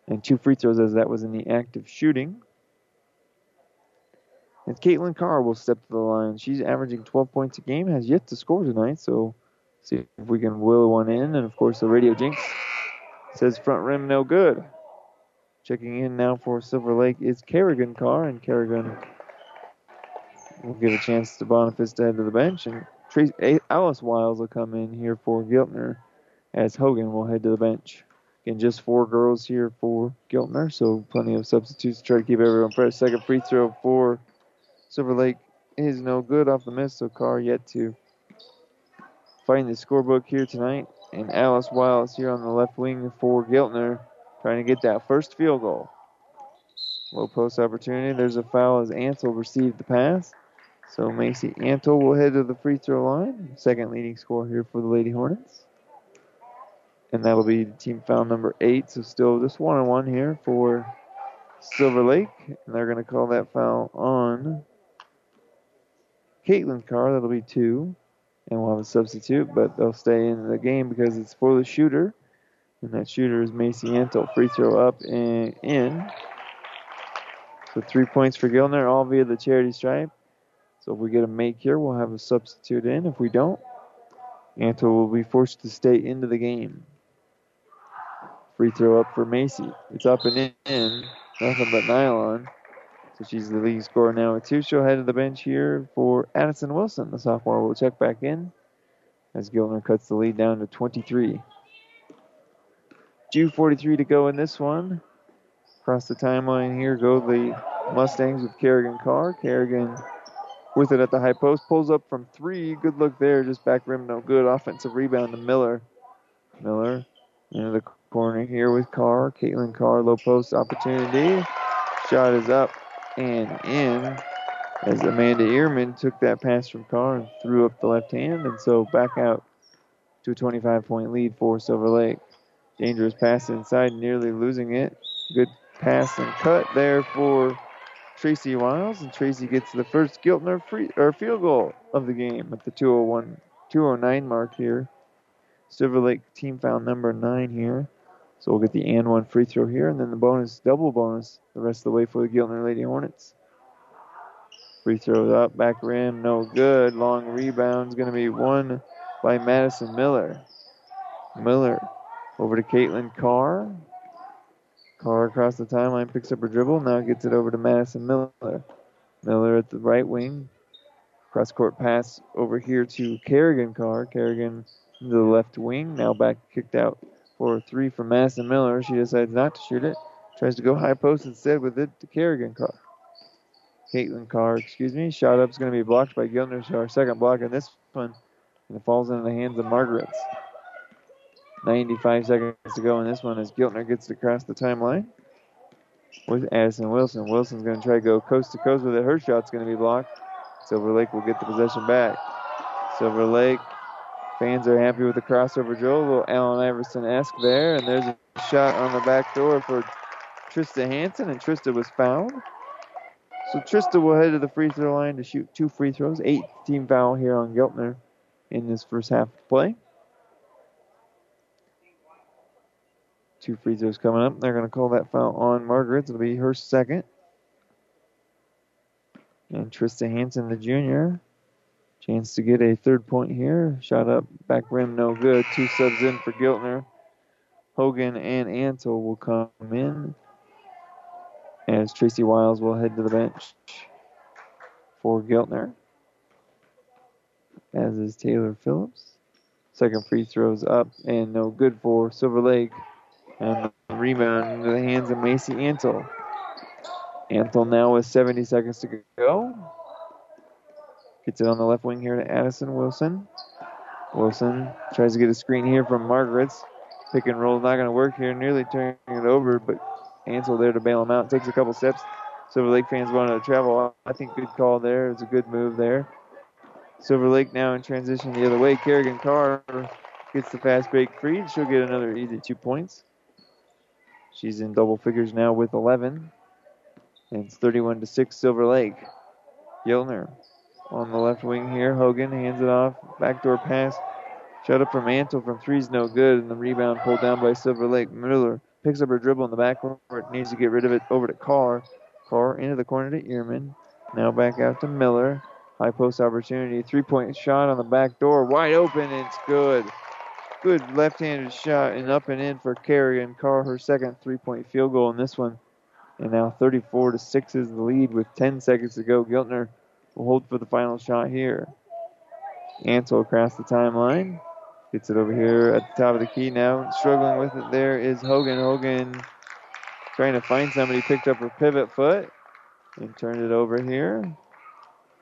and two free throws as that was in the act of shooting. And Caitlin Carr will step to the line. She's averaging 12 points a game, has yet to score tonight, so see if we can will one in. And of course, the radio jinx says front rim no good. Checking in now for Silver Lake is Kerrigan Carr, and Kerrigan will give a chance to Boniface to head to the bench. And Alice Wiles will come in here for Giltner as Hogan will head to the bench. Again, just four girls here for Giltner, so plenty of substitutes to try to keep everyone fresh. Second free throw for Silver Lake is no good off the miss, so Carr yet to find the scorebook here tonight. And Alice Wiles here on the left wing for Giltner, trying to get that first field goal. Low post opportunity. There's a foul as Antle received the pass. So Macy Antle will head to the free throw line. Second leading scorer here for the Lady Hornets. And that'll be team foul number eight. So still just one on one here for Silver Lake. And they're going to call that foul on Caitlin Carr. That'll be two. And we'll have a substitute, but they'll stay in the game because it's for the shooter. And that shooter is Macy Antle. Free throw up and in. So three points for Giltner, all via the charity stripe. So if we get a make here, we'll have a substitute in. If we don't, Antle will be forced to stay into the game. Free throw up for Macy. It's up and in. Nothing but nylon. So she's the leading scorer now with two. She'll head to the bench here for Addison Wilson. The sophomore will check back in as Giltner cuts the lead down to 23. 2.43 to go in this one. Across the timeline here go the Mustangs with Kerrigan Carr. Kerrigan with it at the high post. Pulls up from three. Good look there. Just back rim, no good. Offensive rebound to Miller. Miller into the corner here with Carr. Caitlin Carr, low post opportunity. Shot is up and in as Amanda Ehrman took that pass from Carr and threw up the left hand. And so back out to a 25 point lead for Silver Lake. Dangerous pass inside, nearly losing it. Good pass and cut there for Tracy Wiles, and Tracy gets the first Giltner free or field goal of the game at the 201 209 mark here. Silver Lake team foul number nine here. So we'll get the and one free throw here, and then the bonus, double bonus, the rest of the way for the Giltner Lady Hornets. Free throws up, back rim, no good. Long rebound's going to be won by Madison Miller. Miller over to Caitlin Carr. Carr across the timeline picks up her dribble. Now gets it over to Madison Miller. Miller at the right wing. Cross court pass over here to Kerrigan Carr. Kerrigan to the left wing. Now back kicked out for three from Madison Miller. She decides not to shoot it. Tries to go high post instead with it to Kerrigan Carr. Caitlin Carr, excuse me. Shot up is going to be blocked by Giltner. So our second block in this one. And it falls into the hands of Margaret's. 95 seconds to go in this one as Giltner gets it across the timeline with Addison Wilson. Wilson's going to try to go coast to coast with it. Her shot's going to be blocked. Silver Lake will get the possession back. Silver Lake fans are happy with the crossover drill. A little Allen Iverson esque there. And there's a shot on the back door for Trista Hansen, and Trista was fouled. So Trista will head to the free throw line to shoot two free throws. Eight team foul here on Giltner in this first half of play. Two free throws coming up. They're going to call that foul on Margaret. It'll be her second. And Trista Hansen, the junior. Chance to get a third point here. Shot up, back rim, no good. Two subs in for Giltner. Hogan and Antle will come in. As Tracy Wiles will head to the bench for Giltner. As is Taylor Phillips. Second free throws up and no good for Silver Lake. And the rebound into the hands of Macy Antle. Antle now with 70 seconds to go. Gets it on the left wing here to Addison Wilson. Wilson tries to get a screen here from Margaret's. Pick and roll not going to work here. Nearly turning it over, but Antle there to bail him out. Takes a couple steps. Silver Lake fans wanted to travel. I think good call there. It's a good move there. Silver Lake now in transition the other way. Kerrigan Carr gets the fast break free. She'll get another easy two points. She's in double figures now with 11. And it's 31 to 6 Silver Lake. Giltner on the left wing here. Hogan hands it off. Backdoor pass. Shut up from Mantle from three's no good. And the rebound pulled down by Silver Lake. Miller picks up her dribble in the backcourt. Needs to get rid of it over to Carr. Carr into the corner to Ehrman. Now back out to Miller. High post opportunity. Three point shot on the back door. Wide open. It's good. Good left-handed shot and up and in for Kerrigan Carr, her second three-point field goal in this one. And now 34 to 6 is the lead with 10 seconds to go. Giltner will hold for the final shot here. Antle across the timeline. Gets it over here at the top of the key now. Struggling with it there is Hogan. Hogan trying to find somebody. Picked up her pivot foot and turned it over here.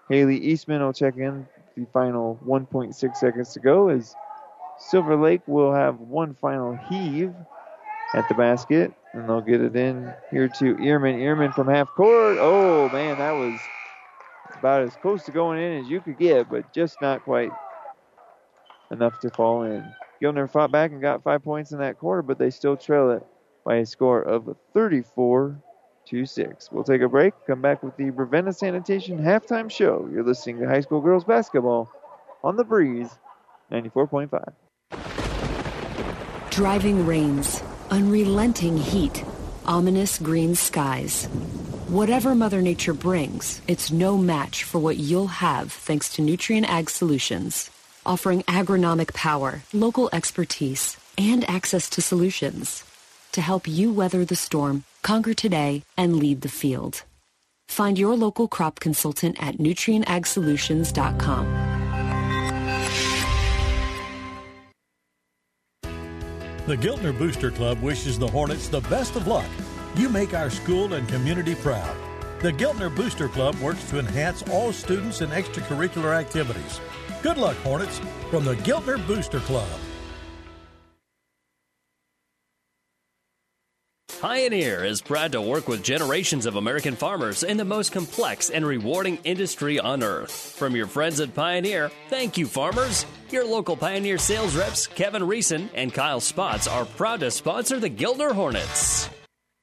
Haley Eastman will check in. The final 1.6 seconds to go as Silver Lake will have one final heave at the basket. And they'll get it in here to Ehrman. Ehrman from half court. Oh, man, that was about as close to going in as you could get, but just not quite enough to fall in. Giltner fought back and got five points in that quarter, but they still trail it by a score of 34 to 6. We'll take a break, come back with the Ravenna Sanitation halftime show. You're listening to high school girls basketball on the breeze 94.5. Driving rains, unrelenting heat, ominous green skies. Whatever Mother Nature brings, it's no match for what you'll have thanks to Nutrien Ag Solutions, offering agronomic power, local expertise, and access to solutions to help you weather the storm, conquer today, and lead the field. Find your local crop consultant at nutrienagsolutions.com. The Giltner Booster Club wishes the Hornets the best of luck. You make our school and community proud. The Giltner Booster Club works to enhance all students and extracurricular activities. Good luck, Hornets, from the Giltner Booster Club. Pioneer is proud to work with generations of American farmers in the most complex and rewarding industry on earth. From your friends at Pioneer, thank you, farmers. Your local Pioneer sales reps, Kevin Reeson and Kyle Spots, are proud to sponsor the Giltner Hornets.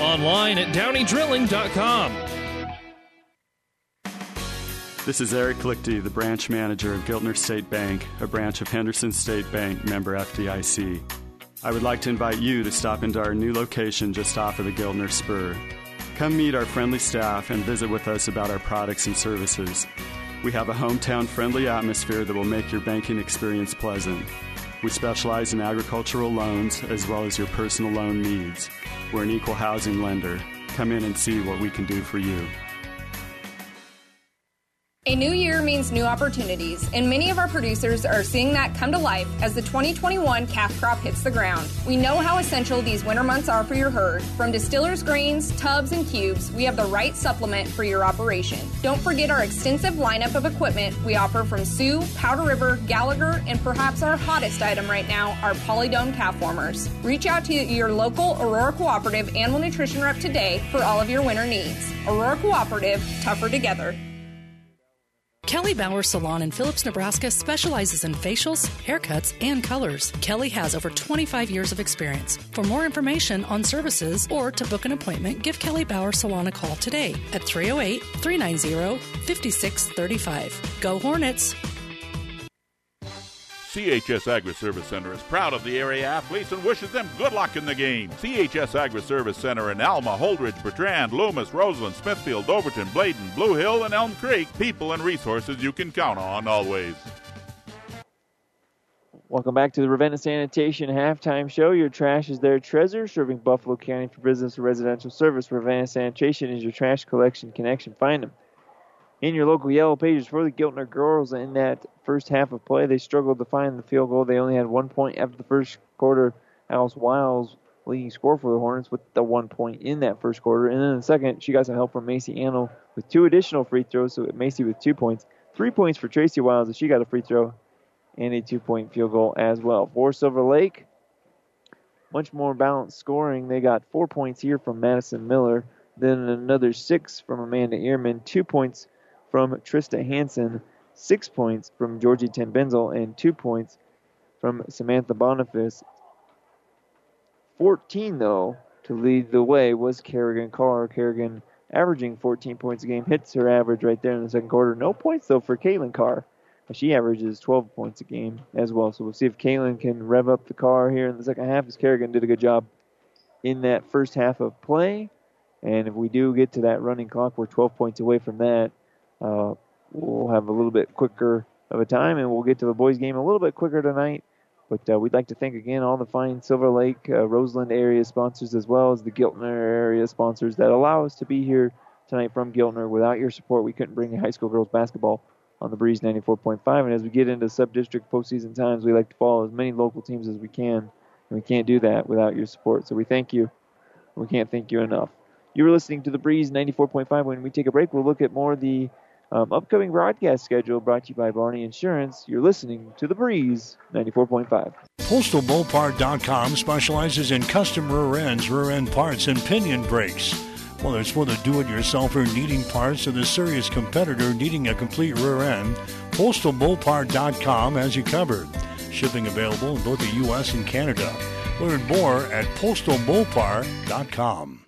Online at downeydrilling.com. This is Eric Lichty, the branch manager of Giltner State Bank, a branch of Henderson State Bank, member FDIC. I would like to invite you to stop into our new location just off of the Giltner Spur. Come meet our friendly staff and visit with us about our products and services. We have a hometown friendly atmosphere that will make your banking experience pleasant. We specialize in agricultural loans as well as your personal loan needs. We're an equal housing lender. Come in and see what we can do for you. A new year means new opportunities, and many of our producers are seeing that come to life as the 2021 calf crop hits the ground. We know how essential these winter months are for your herd. From distillers grains, tubs, and cubes, we have the right supplement for your operation. Don't forget our extensive lineup of equipment we offer from Sioux, Powder River, Gallagher, and perhaps our hottest item right now, our Polydome calf warmers. Reach out to your local Aurora Cooperative Animal Nutrition rep today for all of your winter needs. Aurora Cooperative, tougher together. Kelly Bauer Salon in Phillips, Nebraska specializes in facials, haircuts, and colors. Kelly has over 25 years of experience. For more information on services or to book an appointment, give Kelly Bauer Salon a call today at 308 390 5635. Go Hornets! CHS Agri Service Center is proud of the area athletes and wishes them good luck in the game. CHS Agri Service Center in Alma, Holdrege, Bertrand, Loomis, Roseland, Smithfield, Overton, Bladen, Blue Hill, and Elm Creek. People and resources you can count on always. Welcome back to the Ravenna Sanitation halftime show. Your trash is their treasure, serving Buffalo County for business and residential service. Ravenna Sanitation is your trash collection connection. Find them in your local yellow pages for the Giltner girls in that first half of play. They struggled to find the field goal. They only had one point after the first quarter. Alice Wiles leading score for the Hornets with the one point in that first quarter. And then in the second, she got some help from Macy Antle with two additional free throws. So Macy with two points. Three points for Tracy Wiles, and she got a free throw and a two point field goal as well. For Silver Lake, much more balanced scoring. They got four points here from Madison Miller, then another six from Amanda Ehrman, two points from Trista Hansen, six points from Georgie Tenbenzel, and two points from Samantha Boniface. 14, though, to lead the way was Kerrigan Carr. Kerrigan averaging 14 points a game, hits her average right there in the second quarter. No points, though, for Caitlin Carr. She averages 12 points a game as well. So we'll see if Caitlin can rev up the car here in the second half, as Kerrigan did a good job in that first half of play. And if we do get to that running clock, we're 12 points away from that. Uh, we'll have a little bit quicker of a time, and we'll get to the boys' game a little bit quicker tonight But uh, we'd like to thank again all the fine Silver Lake, uh, Roseland area sponsors, as well as the Giltner area sponsors that allow us to be here tonight from Giltner. Without your support, we couldn't bring high school girls basketball on the Breeze 94.5. And as we get into sub-district postseason times, we like to follow as many local teams as we can. And we can't do that without your support. So we thank you. We can't thank you enough. You were listening to the Breeze 94.5. When we take a break, we'll look at more of the um, upcoming broadcast schedule brought to you by Barney Insurance. You're listening to The Breeze 94.5. PostalMopar.com specializes in custom rear ends, rear end parts, and pinion brakes. Whether it's for the do it yourselfer needing parts or the serious competitor needing a complete rear end, PostalMopar.com has you covered. Shipping available in both the U.S. and Canada. Learn more at PostalMopar.com.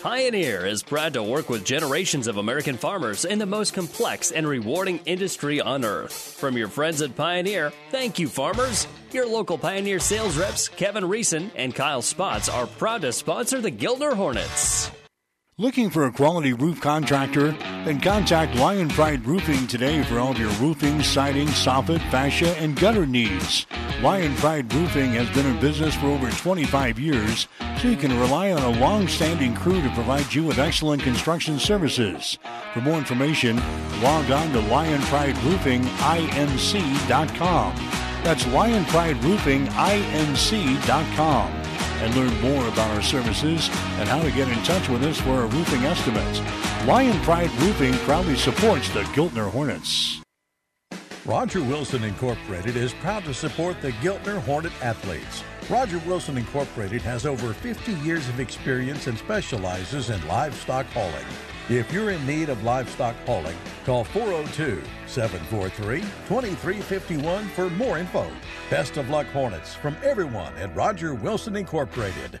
Pioneer is proud to work with generations of American farmers in the most complex and rewarding industry on earth. From your friends at Pioneer, thank you, farmers. Your local Pioneer sales reps, Kevin Reeson and Kyle Spots, are proud to sponsor the Giltner Hornets. Looking for a quality roof contractor? Then contact Lion Pride Roofing today for all of your roofing, siding, soffit, fascia, and gutter needs. Lion Pride Roofing has been in business for over 25 years, so you can rely on a long-standing crew to provide you with excellent construction services. For more information, log on to lionprideroofinginc.com. That's lionprideroofinginc.com and learn more about our services and how to get in touch with us for our roofing estimates. Lion Pride Roofing proudly supports the Giltner Hornets. Roger Wilson Incorporated is proud to support the Giltner Hornet athletes. Roger Wilson Incorporated has over 50 years of experience and specializes in livestock hauling. If you're in need of livestock hauling, call 402 743 2351 for more info. Best of luck, Hornets, from everyone at Roger Wilson Incorporated.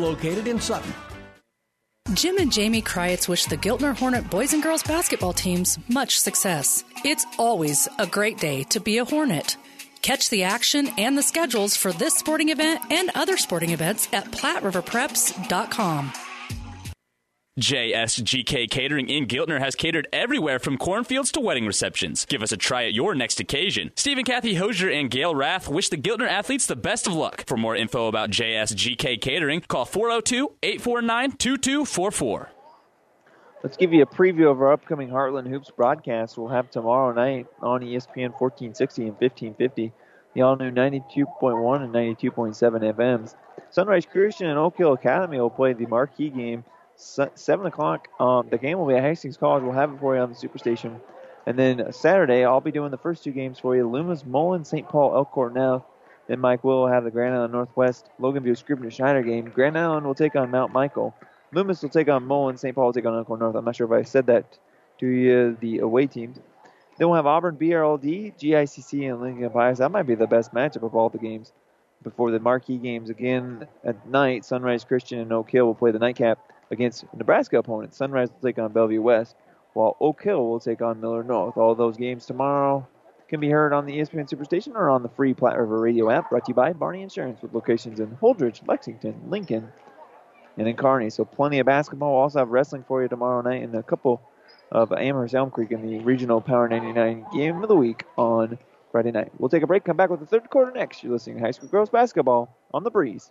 located in Sutton. Jim and Jamie Kryitz wish the Giltner Hornet boys and girls basketball teams much success. It's always a great day to be a Hornet. Catch the action and the schedules for this sporting event and other sporting events at PlatteRiverPreps.com. JSGK Catering in Giltner has catered everywhere from cornfields to wedding receptions. Give us a try at your next occasion. Stephen Kathy Hosier and Gail Rath wish the Giltner athletes the best of luck. For more info about JSGK Catering, call 402 849 2244. Let's give you a preview of our upcoming Heartland Hoops broadcast we'll have tomorrow night on ESPN 1460 and 1550, the all new 92.1 and 92.7 FMs. Sunrise Christian and Oak Hill Academy will play the marquee game 7 o'clock. Um, the game will be at Hastings College. We'll have it for you on the Superstation. And then Saturday, I'll be doing the first two games for you Loomis, Mullen, St. Paul, Elkhorn now. Then Mike will have the Grand Island Northwest, Loganview, Scribner, Snyder game. Grand Island will take on Mount Michael. Loomis will take on Mullen. St. Paul will take on Elkhorn North. I'm not sure if I said that to you, the away teams. Then we'll have Auburn, BRLD, GICC, and Lincoln Pius. That might be the best matchup of all the games. Before the marquee games again at night, Sunrise Christian and Oak Hill will play the nightcap against Nebraska opponents. Sunrise will take on Bellevue West, while Oak Hill will take on Millard North. All those games tomorrow can be heard on the ESPN Superstation or on the free Platte River Radio app, brought to you by Barney Insurance, with locations in Holdrege, Lexington, Lincoln, and in Kearney. So plenty of basketball. We'll also have wrestling for you tomorrow night, and a couple of Amherst Elm Creek in the regional Power 99 game of the week on Friday night. We'll take a break. Come back with the third quarter next. You're listening to High School Girls Basketball on the Breeze.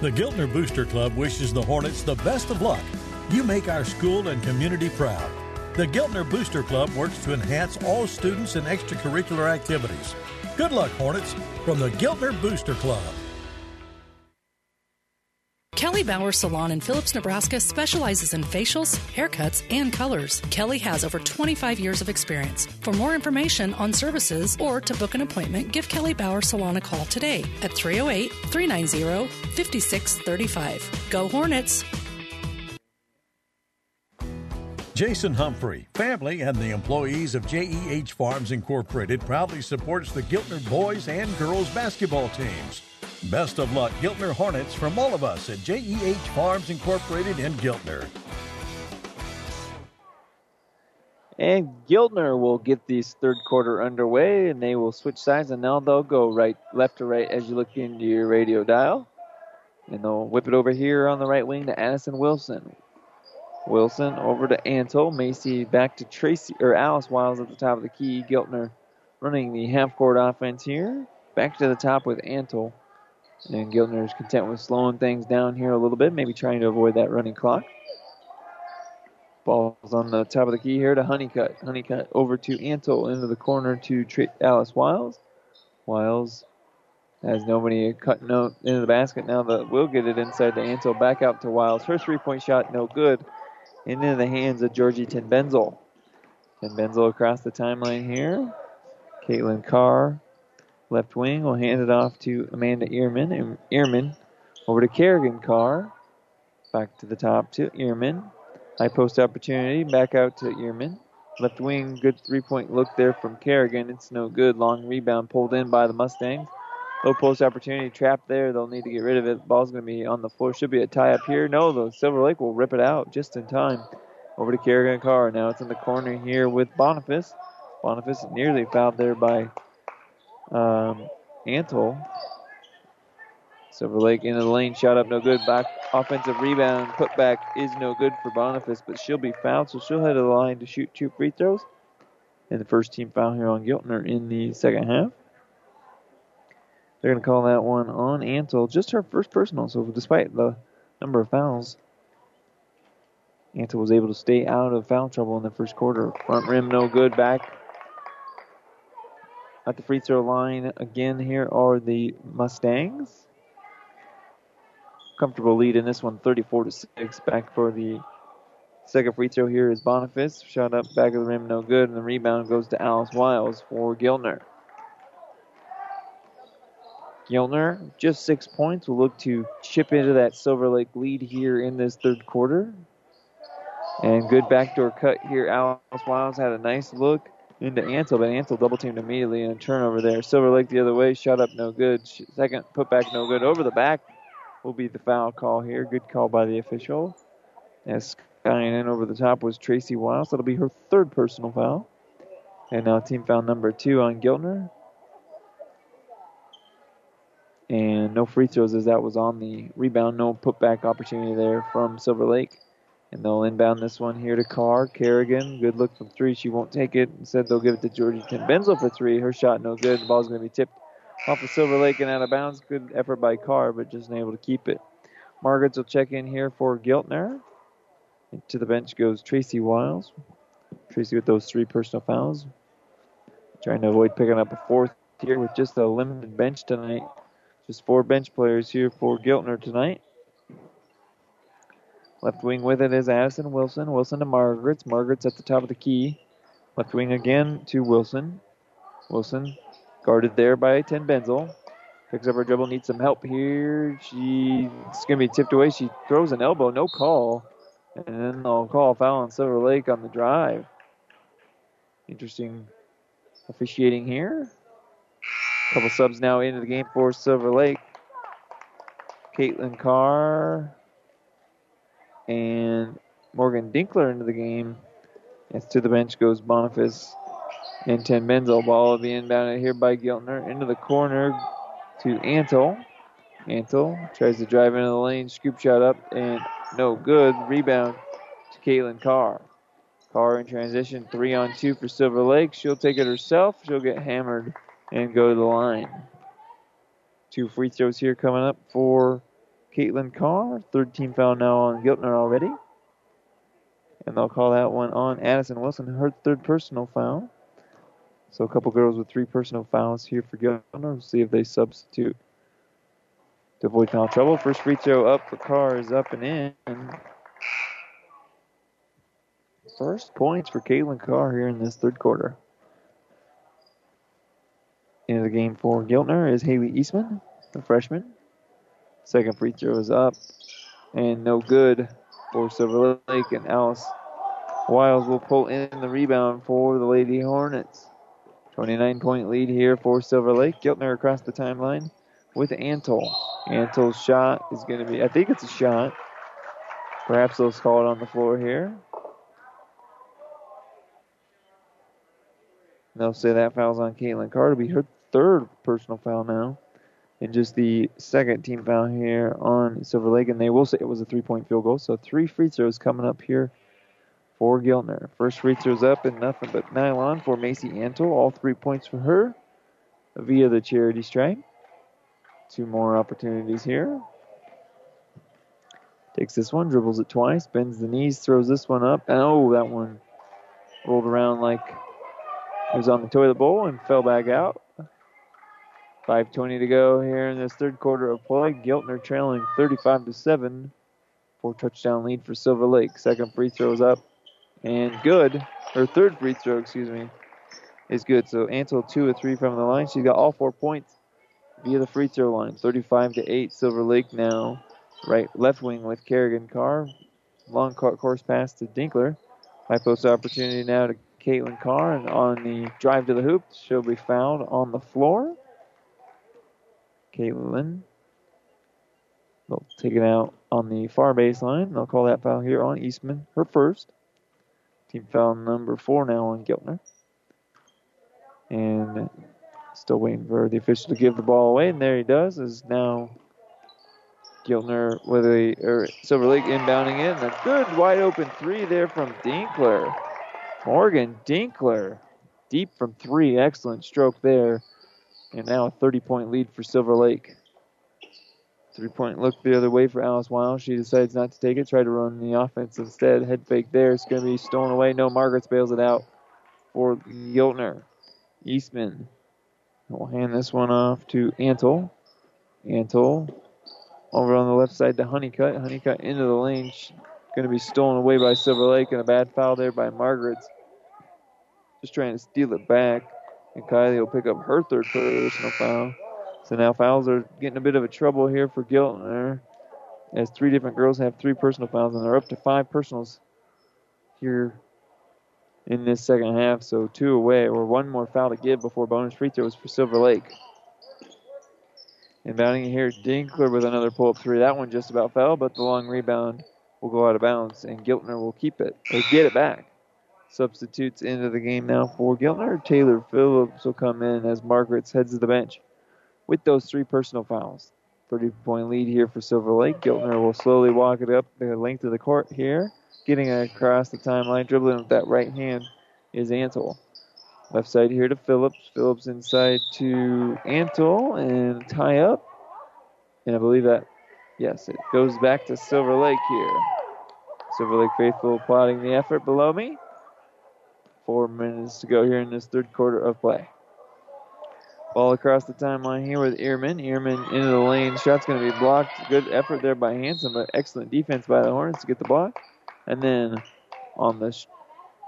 The Giltner Booster Club wishes the Hornets the best of luck. You make our school and community proud. The Giltner Booster Club works to enhance all students and extracurricular activities. Good luck, Hornets, from the Giltner Booster Club. Kelly Bauer Salon in Phillips, Nebraska specializes in facials, haircuts, and colors. Kelly has over 25 years of experience. For more information on services or to book an appointment, give Kelly Bauer Salon a call today at 308 390 5635. Go Hornets! Jason Humphrey, family, and the employees of JEH Farms Incorporated proudly supports the Giltner boys and girls basketball teams. Best of luck, Giltner Hornets, from all of us at JEH Farms Incorporated in Giltner. And Giltner will get this third quarter underway, and they will switch sides, and now they'll go right, left to right as you look into your radio dial. And they'll whip it over here on the right wing to Addison Wilson. Wilson over to Antle. Macy back to Tracy or Alice Wiles at the top of the key. Giltner running the half court offense here. Back to the top with Antle. And Giltner is content with slowing things down here a little bit, maybe trying to avoid that running clock. Ball's on the top of the key here to Honeycutt. Honeycutt over to Antle into the corner to Alice Wiles. Wiles has nobody cutting out into the basket now that will get it inside the Antle. Back out to Wiles. Her three point shot, no good. Into the hands of Georgie Tenbenzel. Tenbenzel across the timeline here. Caitlin Carr Left wing will hand it off to Amanda Ehrman. And Ehrman over to Kerrigan Carr. Back to the top to Ehrman. High post opportunity. Back out to Ehrman. Left wing, good three point look there from Kerrigan. It's no good. Long rebound pulled in by the Mustangs. Low post opportunity trapped there. They'll need to get rid of it. Ball's going to be on the floor. Should be a tie up here. No, the Silver Lake will rip it out just in time. Over to Kerrigan Carr. Now it's in the corner here with Boniface. Boniface nearly fouled there by um, Antle. Silver Lake into the lane, shot up, no good. Back offensive rebound, put back is no good for Boniface, but she'll be fouled, so she'll head to the line to shoot two free throws. And the first team foul here on Giltner in the second half. They're going to call that one on Antle, just her first personal. So despite the number of fouls, Antle was able to stay out of foul trouble in the first quarter. Front rim no good. Back at the free throw line again here are the Mustangs. Comfortable lead in this one, 34 to 6. Back for the second free throw here is Boniface. Shot up, back of the rim, no good. And the rebound goes to Alice Wiles for Giltner. Giltner, just six points, will look to chip into that Silver Lake lead here in this third quarter. And good backdoor cut here. Alice Wiles had a nice look into Antle, but Antle double teamed immediately and turnover there. Silver Lake the other way, shot up no good. Second put back no good. Over the back will be the foul call here. Good call by the official. As skying in over the top was Tracy Wiles. That'll be her third personal foul. And now team foul number two on Giltner. And no free throws as that was on the rebound. No putback opportunity there from Silver Lake. And they'll inbound this one here to Carr. Kerrigan, good look from three. She won't take it. Instead, they'll give it to Georgie Benzel for three. Her shot no good. The ball's going to be tipped off of Silver Lake and out of bounds. Good effort by Carr, but just unable to keep it. Margaret's will check in here for Giltner. And to the bench goes Tracy Wiles. Tracy with those three personal fouls. Trying to avoid picking up a fourth here with just a limited bench tonight. Just four bench players here for Giltner tonight. Left wing with it is Addison Wilson. Wilson to Margaret's. Margaret's at the top of the key. Left wing again to Wilson. Wilson guarded there by Ten Benzel. Picks up her dribble, needs some help here. She's going to be tipped away. She throws an elbow, no call. And then they'll call foul on Silver Lake on the drive. Interesting officiating here. Couple subs now into the game for Silver Lake. Caitlin Carr and Morgan Dinkler into the game As to the bench goes Boniface and Ten Benzel. Ball will be inbounded here by Giltner into the corner to Antle. Antle tries to drive into the lane, scoop shot up, and no good. Rebound to Caitlin Carr. Carr in transition, three on two for Silver Lake. She'll take it herself. She'll get hammered and go to the line. Two free throws here coming up for Caitlin Carr. Third team foul now on Giltner already. And they'll call that one on Addison Wilson, her third personal foul. So a couple girls with three personal fouls here for Giltner. We'll see if they substitute to avoid foul trouble. First free throw up for Carr is up and in. First points for Caitlin Carr here in this third quarter. Into the game for Giltner is Haley Eastman, the freshman. Second free throw is up and no good for Silver Lake, and Alice Wiles will pull in the rebound for the Lady Hornets. 29 point lead here for Silver Lake. Giltner across the timeline with Antle. Antle's shot is going to be, I think it's a shot. Perhaps they'll call it on the floor here. They'll say that foul's on Caitlin Carr. to be her third personal foul now. And just the second team foul here on Silver Lake. And they will say it was a three point field goal. So three free throws coming up here for Giltner. First free throws up and nothing but nylon for Macy Antle. All three points for her via the charity stripe. Two more opportunities here. Takes this one, dribbles it twice, bends the knees, throws this one up. And oh, that one rolled around like it was on the toilet bowl and fell back out. 5:20 to go here in this third quarter of play. Giltner trailing 35 to seven. Four touchdown lead for Silver Lake. Second free throw is up and good. Her third free throw, excuse me, is good. So Antle two or three from the line. She's got all four points via the free throw line. 35 to eight. Silver Lake now right left wing with Kerrigan Carr. Long course pass to Dinkler. High post opportunity now to Caitlin Carr, and on the drive to the hoop, she'll be fouled on the floor. Caitlin. They'll take it out on the far baseline. They'll call that foul here on Eastman, her first. Team foul number four now on Giltner. And still waiting for the official to give the ball away, and there he does. Is now Giltner with a or Silver Lake inbounding in. A good wide open three there from Dinkler. Morgan Dinkler, deep from three. Excellent stroke there. And now a 30 point lead for Silver Lake. Three point look the other way for Alice Wiles. She decides not to take it, try to run the offense instead. Head fake there. It's going to be stolen away. No, Margaret bails it out for Giltner. Eastman will hand this one off to Antle. Antle over on the left side to Honeycutt. Honeycutt into the lane. Going to be stolen away by Silver Lake, and a bad foul there by Margaret's. Just trying to steal it back. And Kylie will pick up her third personal foul. So now fouls are getting a bit of a trouble here for Giltner. As three different girls have three personal fouls, and they're up to five personals here in this second half. So two away, or one more foul to give before bonus free throws for Silver Lake. Inbounding here, Dinkler with another pull up three. That one just about fell, but the long rebound will go out of bounds, and Giltner will keep it or get it back. Substitutes into the game now for Giltner. Taylor Phillips will come in as Margaret's heads to the bench with those three personal fouls. 30 point lead here for Silver Lake. Giltner will slowly walk it up the length of the court here, getting across the timeline, dribbling with that right hand is Antle. Left side here to Phillips. Phillips inside to Antle and tie up. And I believe that, yes, it goes back to Silver Lake here. Silver Lake faithful plotting the effort below me. Four minutes to go here in this third quarter of play. Ball across the timeline here with Ehrman. Ehrman into the lane. Shot's going to be blocked. Good effort there by Hansen, but excellent defense by the Hornets to get the block. And then on the sh-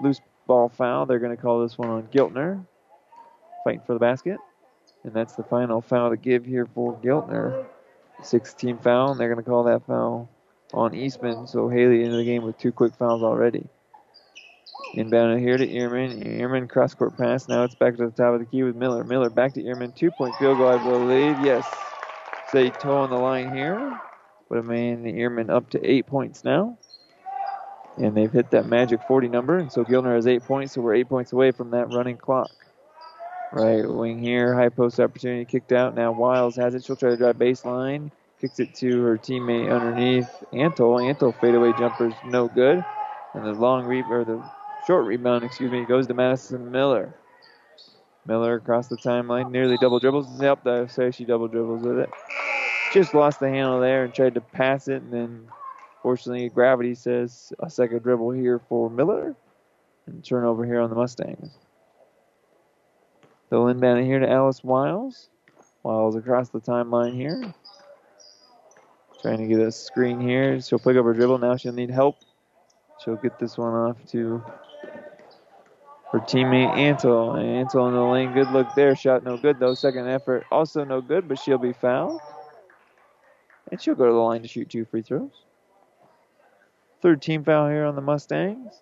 loose ball foul, they're going to call this one on Giltner. Fighting for the basket. And that's the final foul to give here for Giltner. 16 foul, and they're going to call that foul on Eastman. So Haley into the game with two quick fouls already. Inbound here to Ehrman. Ehrman cross court pass. Now it's back to the top of the key with Miller. Miller back to Ehrman. Two point field goal, I believe. Yes. Say toe on the line here. But a man Ehrman up to eight points now. And they've hit that magic 40 number, and so Giltner has eight points, so we're eight points away from that running clock. Right wing here, high post opportunity kicked out. Now Wiles has it. She'll try to drive baseline. Kicks it to her teammate underneath Antle. Antle fadeaway jumper's no good. And the long re- or the short rebound, excuse me, goes to Madison Miller. Miller across the timeline, nearly double dribbles. Yep, I say she double dribbles with it. Just lost the handle there and tried to pass it, and then fortunately gravity says a second dribble here for Miller, and turnover here on the Mustangs. They'll inbound here to Alice Wiles. Wiles across the timeline here. Trying to get a screen here. She'll pick up her dribble. Now she'll need help. She'll get this one off to her teammate Antle. And Antle in the lane. Good look there. Shot no good though. Second effort also no good, but she'll be fouled. And she'll go to the line to shoot two free throws. Third team foul here on the Mustangs.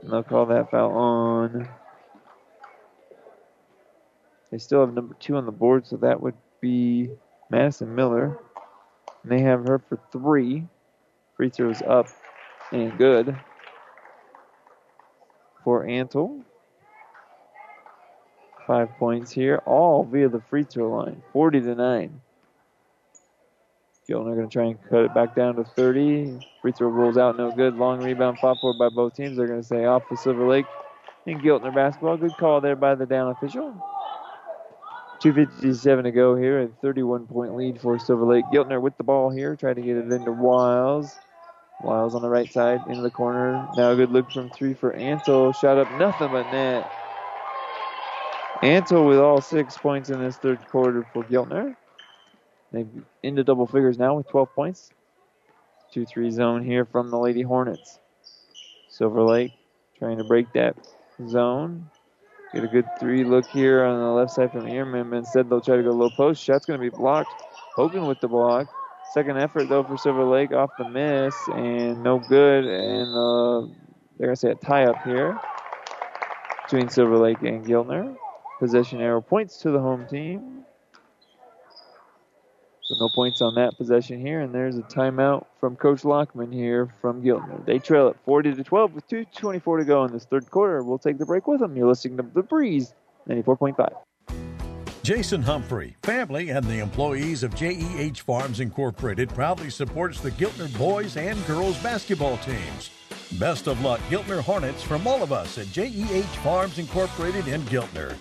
And they'll call that foul on they still have number two on the board, so that would be Madison Miller. And they have her for three. Free throws up and good for Antle. Five points here, all via the free throw line. 40 to 9. Giltner going to try and cut it back down to 30. Free throw rolls out, no good. Long rebound fought for by both teams. They're going to say off for Silver Lake. And Giltner basketball. Good call there by the down official. 2.57 to go here, a 31 point lead for Silver Lake. Giltner with the ball here, trying to get it into Wiles. Wiles on the right side, into the corner. Now a good look from three for Antle. Shot up nothing but net. Antle with all six points in this third quarter for Giltner. They've into double figures now with 12 points. 2 3 zone here from the Lady Hornets. Silver Lake trying to break that zone. Get a good three look here on the left side from Ehrman, but instead they'll try to go low post. Shot's going to be blocked. Hogan with the block. Second effort though for Silver Lake off the miss and no good. And uh, they're to say a tie up here between Silver Lake and Giltner. Possession arrow points to the home team. So no points on that possession here, and there's a timeout from Coach Lockman here from Giltner. They trail at 40 to 12 with 2:24 to go in this third quarter. We'll take the break with them. You're listening to The Breeze, 94.5. Jason Humphrey, family, and the employees of JEH Farms Incorporated proudly supports the Giltner boys and girls basketball teams. Best of luck, Giltner Hornets, from all of us at JEH Farms Incorporated in Giltner.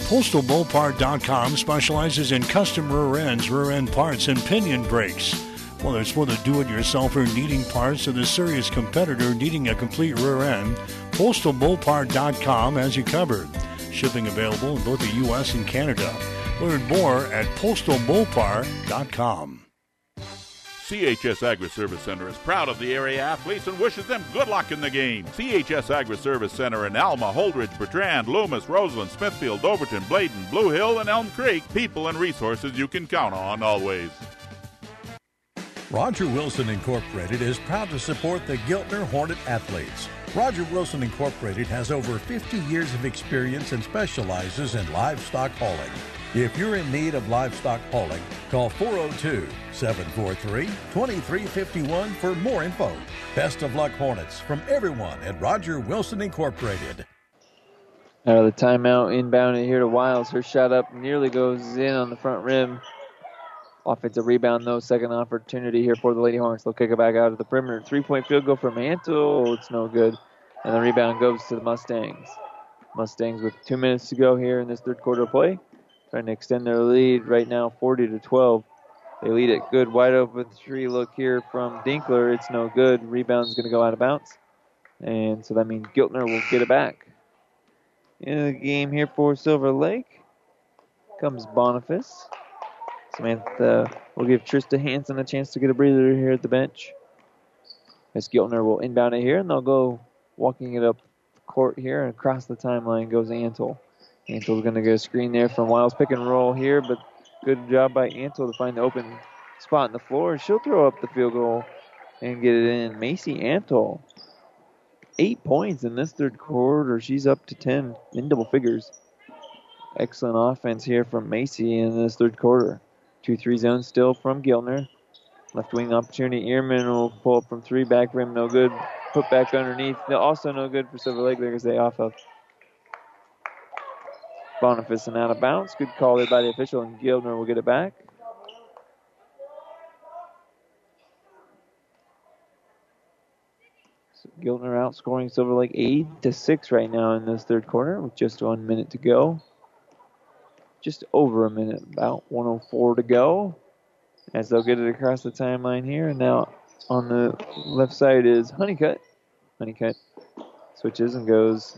PostalMopar.com specializes in custom rear ends, rear end parts, and pinion brakes. Whether it's for the do it yourselfer needing parts or the serious competitor needing a complete rear end, PostalMopar.com has you covered. Shipping available in both the U.S. and Canada. Learn more at PostalMopar.com. CHS Agri Service Center is proud of the area athletes and wishes them good luck in the game. CHS Agri Service Center in Alma, Holdrege, Bertrand, Loomis, Roseland, Smithfield, Overton, Bladen, Blue Hill, and Elm Creek. People and resources you can count on always. Roger Wilson Incorporated is proud to support the Giltner Hornet athletes. Roger Wilson Incorporated has over 50 years of experience and specializes in livestock hauling. If you're in need of livestock hauling, call 402 743 2351 for more info. Best of luck, Hornets, from everyone at Roger Wilson Incorporated. Out of the timeout, inbound here to Wiles. Her shot up nearly goes in on the front rim. Offensive rebound, though. Second opportunity here for the Lady Hornets. They'll kick it back out of the perimeter. Three point field goal from Antle. It's no good. And the rebound goes to the Mustangs. Mustangs with two minutes to go here in this third quarter play. Trying to extend their lead right now, 40 to 12. They lead it good, wide open three look here from Dinkler. It's no good. Rebound's going to go out of bounds. And so that means Giltner will get it back. In the game here for Silver Lake comes Boniface. Samantha will give Trista Hansen a chance to get a breather here at the bench. As Giltner will inbound it here, and they'll go walking it up court here, and across the timeline goes Antle. Antle's going to get a screen there from Wiles. Pick and roll here, but good job by Antle to find the open spot in the floor. She'll throw up the field goal and get it in. Macy Antle, eight points in this third quarter. She's up to 10 in double figures. Excellent offense here from Macy in this third quarter. 2 3 zone still from Giltner. Left wing opportunity. Ehrman will pull up from three. Back rim, no good. Put back underneath. Also no good for Silver Lake. because to off of Boniface and out of bounds. Good call there by the official, and Giltner will get it back. So Giltner outscoring Silver Lake 8 to 6 right now in this third quarter with just one minute to go. Just over a minute, about 104 to go. As they'll get it across the timeline here. And now on the left side is Honeycutt. Honeycutt switches and goes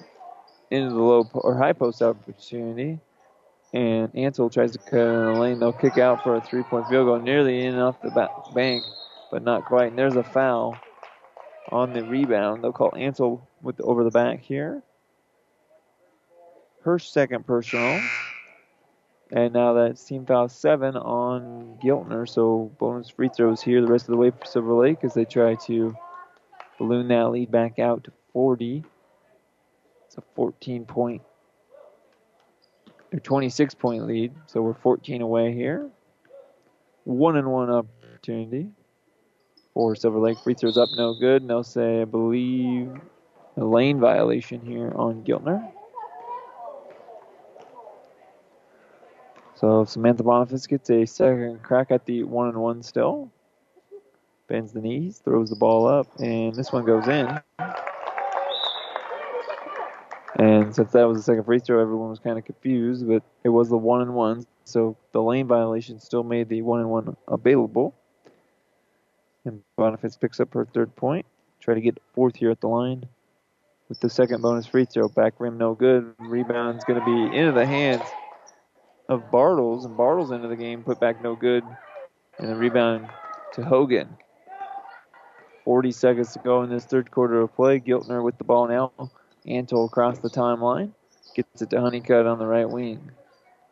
into the low po- or high post opportunity. And Antle tries to cut in the lane. They'll kick out for a three point field goal, nearly in off the back bank, but not quite. And there's a foul on the rebound. They'll call Antle with the, over the back here. Her second personal. And now that's team foul seven on Giltner. So bonus free throws here the rest of the way for Silver Lake as they try to balloon that lead back out to 40. It's a 14 point or 26 point lead. So we're 14 away here. One and one opportunity for Silver Lake. Free throws up, no good. They'll say, I believe, a lane violation here on Giltner. So Samantha Boniface gets a second crack at the one and one still. Bends the knees, throws the ball up, and this one goes in. And since that was the second free throw, everyone was kind of confused, but it was the one and one, so the lane violation still made the one and one available. And Boniface picks up her third point. Try to get fourth here at the line with the second bonus free throw. Back rim, no good. Rebound's going to be into the hands of Bartles, and Bartles into the game, put back no good. And the rebound to Hogan. 40 seconds to go in this third quarter of play. Giltner with the ball now. Antle across the timeline. Gets it to Honeycutt on the right wing.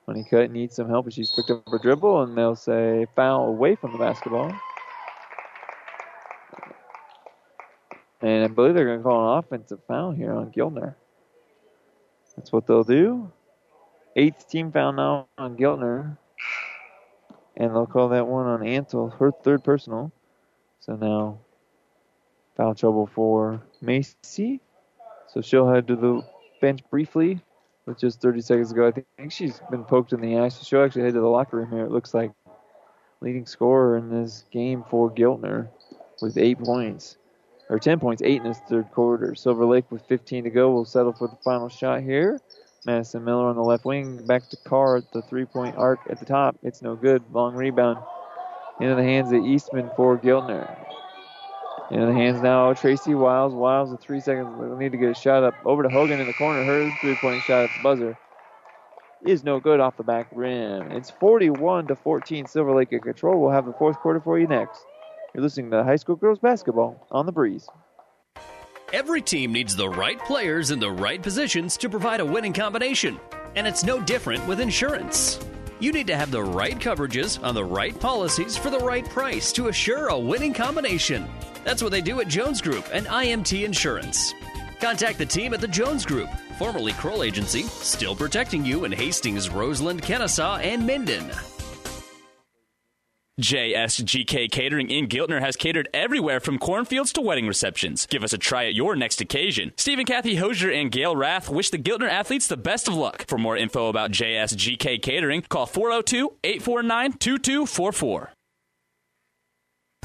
Honeycutt needs some help, but she's picked up her dribble, and they'll say foul away from the basketball. And I believe they're going to call an offensive foul here on Giltner. That's what they'll do. Eighth team foul now on Giltner. And they'll call that one on Antle, her third personal. So now foul trouble for Macy. So she'll head to the bench briefly with just 30 seconds to go. I think she's been poked in the eye, so she'll actually head to the locker room here. It looks like leading scorer in this game for Giltner with eight points, or 10 points, eight in this third quarter. Silver Lake with 15 to go will settle for the final shot here. Madison Miller on the left wing, back to Carr at the three point arc at the top. It's no good. Long rebound into the hands of Eastman for Giltner. Into the hands now, Tracy Wiles. Wiles with three seconds. We'll need to get a shot up over to Hogan in the corner. Her three point shot at the buzzer is no good off the back rim. It's 41 to 14. Silver Lake in control. We'll have the fourth quarter for you next. You're listening to high school girls basketball on the breeze. Every team needs the right players in the right positions to provide a winning combination. And it's no different with insurance. You need to have the right coverages on the right policies for the right price to assure a winning combination. That's what they do at Jones Group and IMT Insurance. Contact the team at the Jones Group, formerly Kroll Agency, still protecting you in Hastings, Roseland, Kenesaw, and Minden. JSGK Catering in Giltner has catered everywhere from cornfields to wedding receptions. Give us a try at your next occasion. Steve and Kathy Hosier and Gail Rath wish the Giltner athletes the best of luck. For more info about JSGK Catering, call 402 849 2244.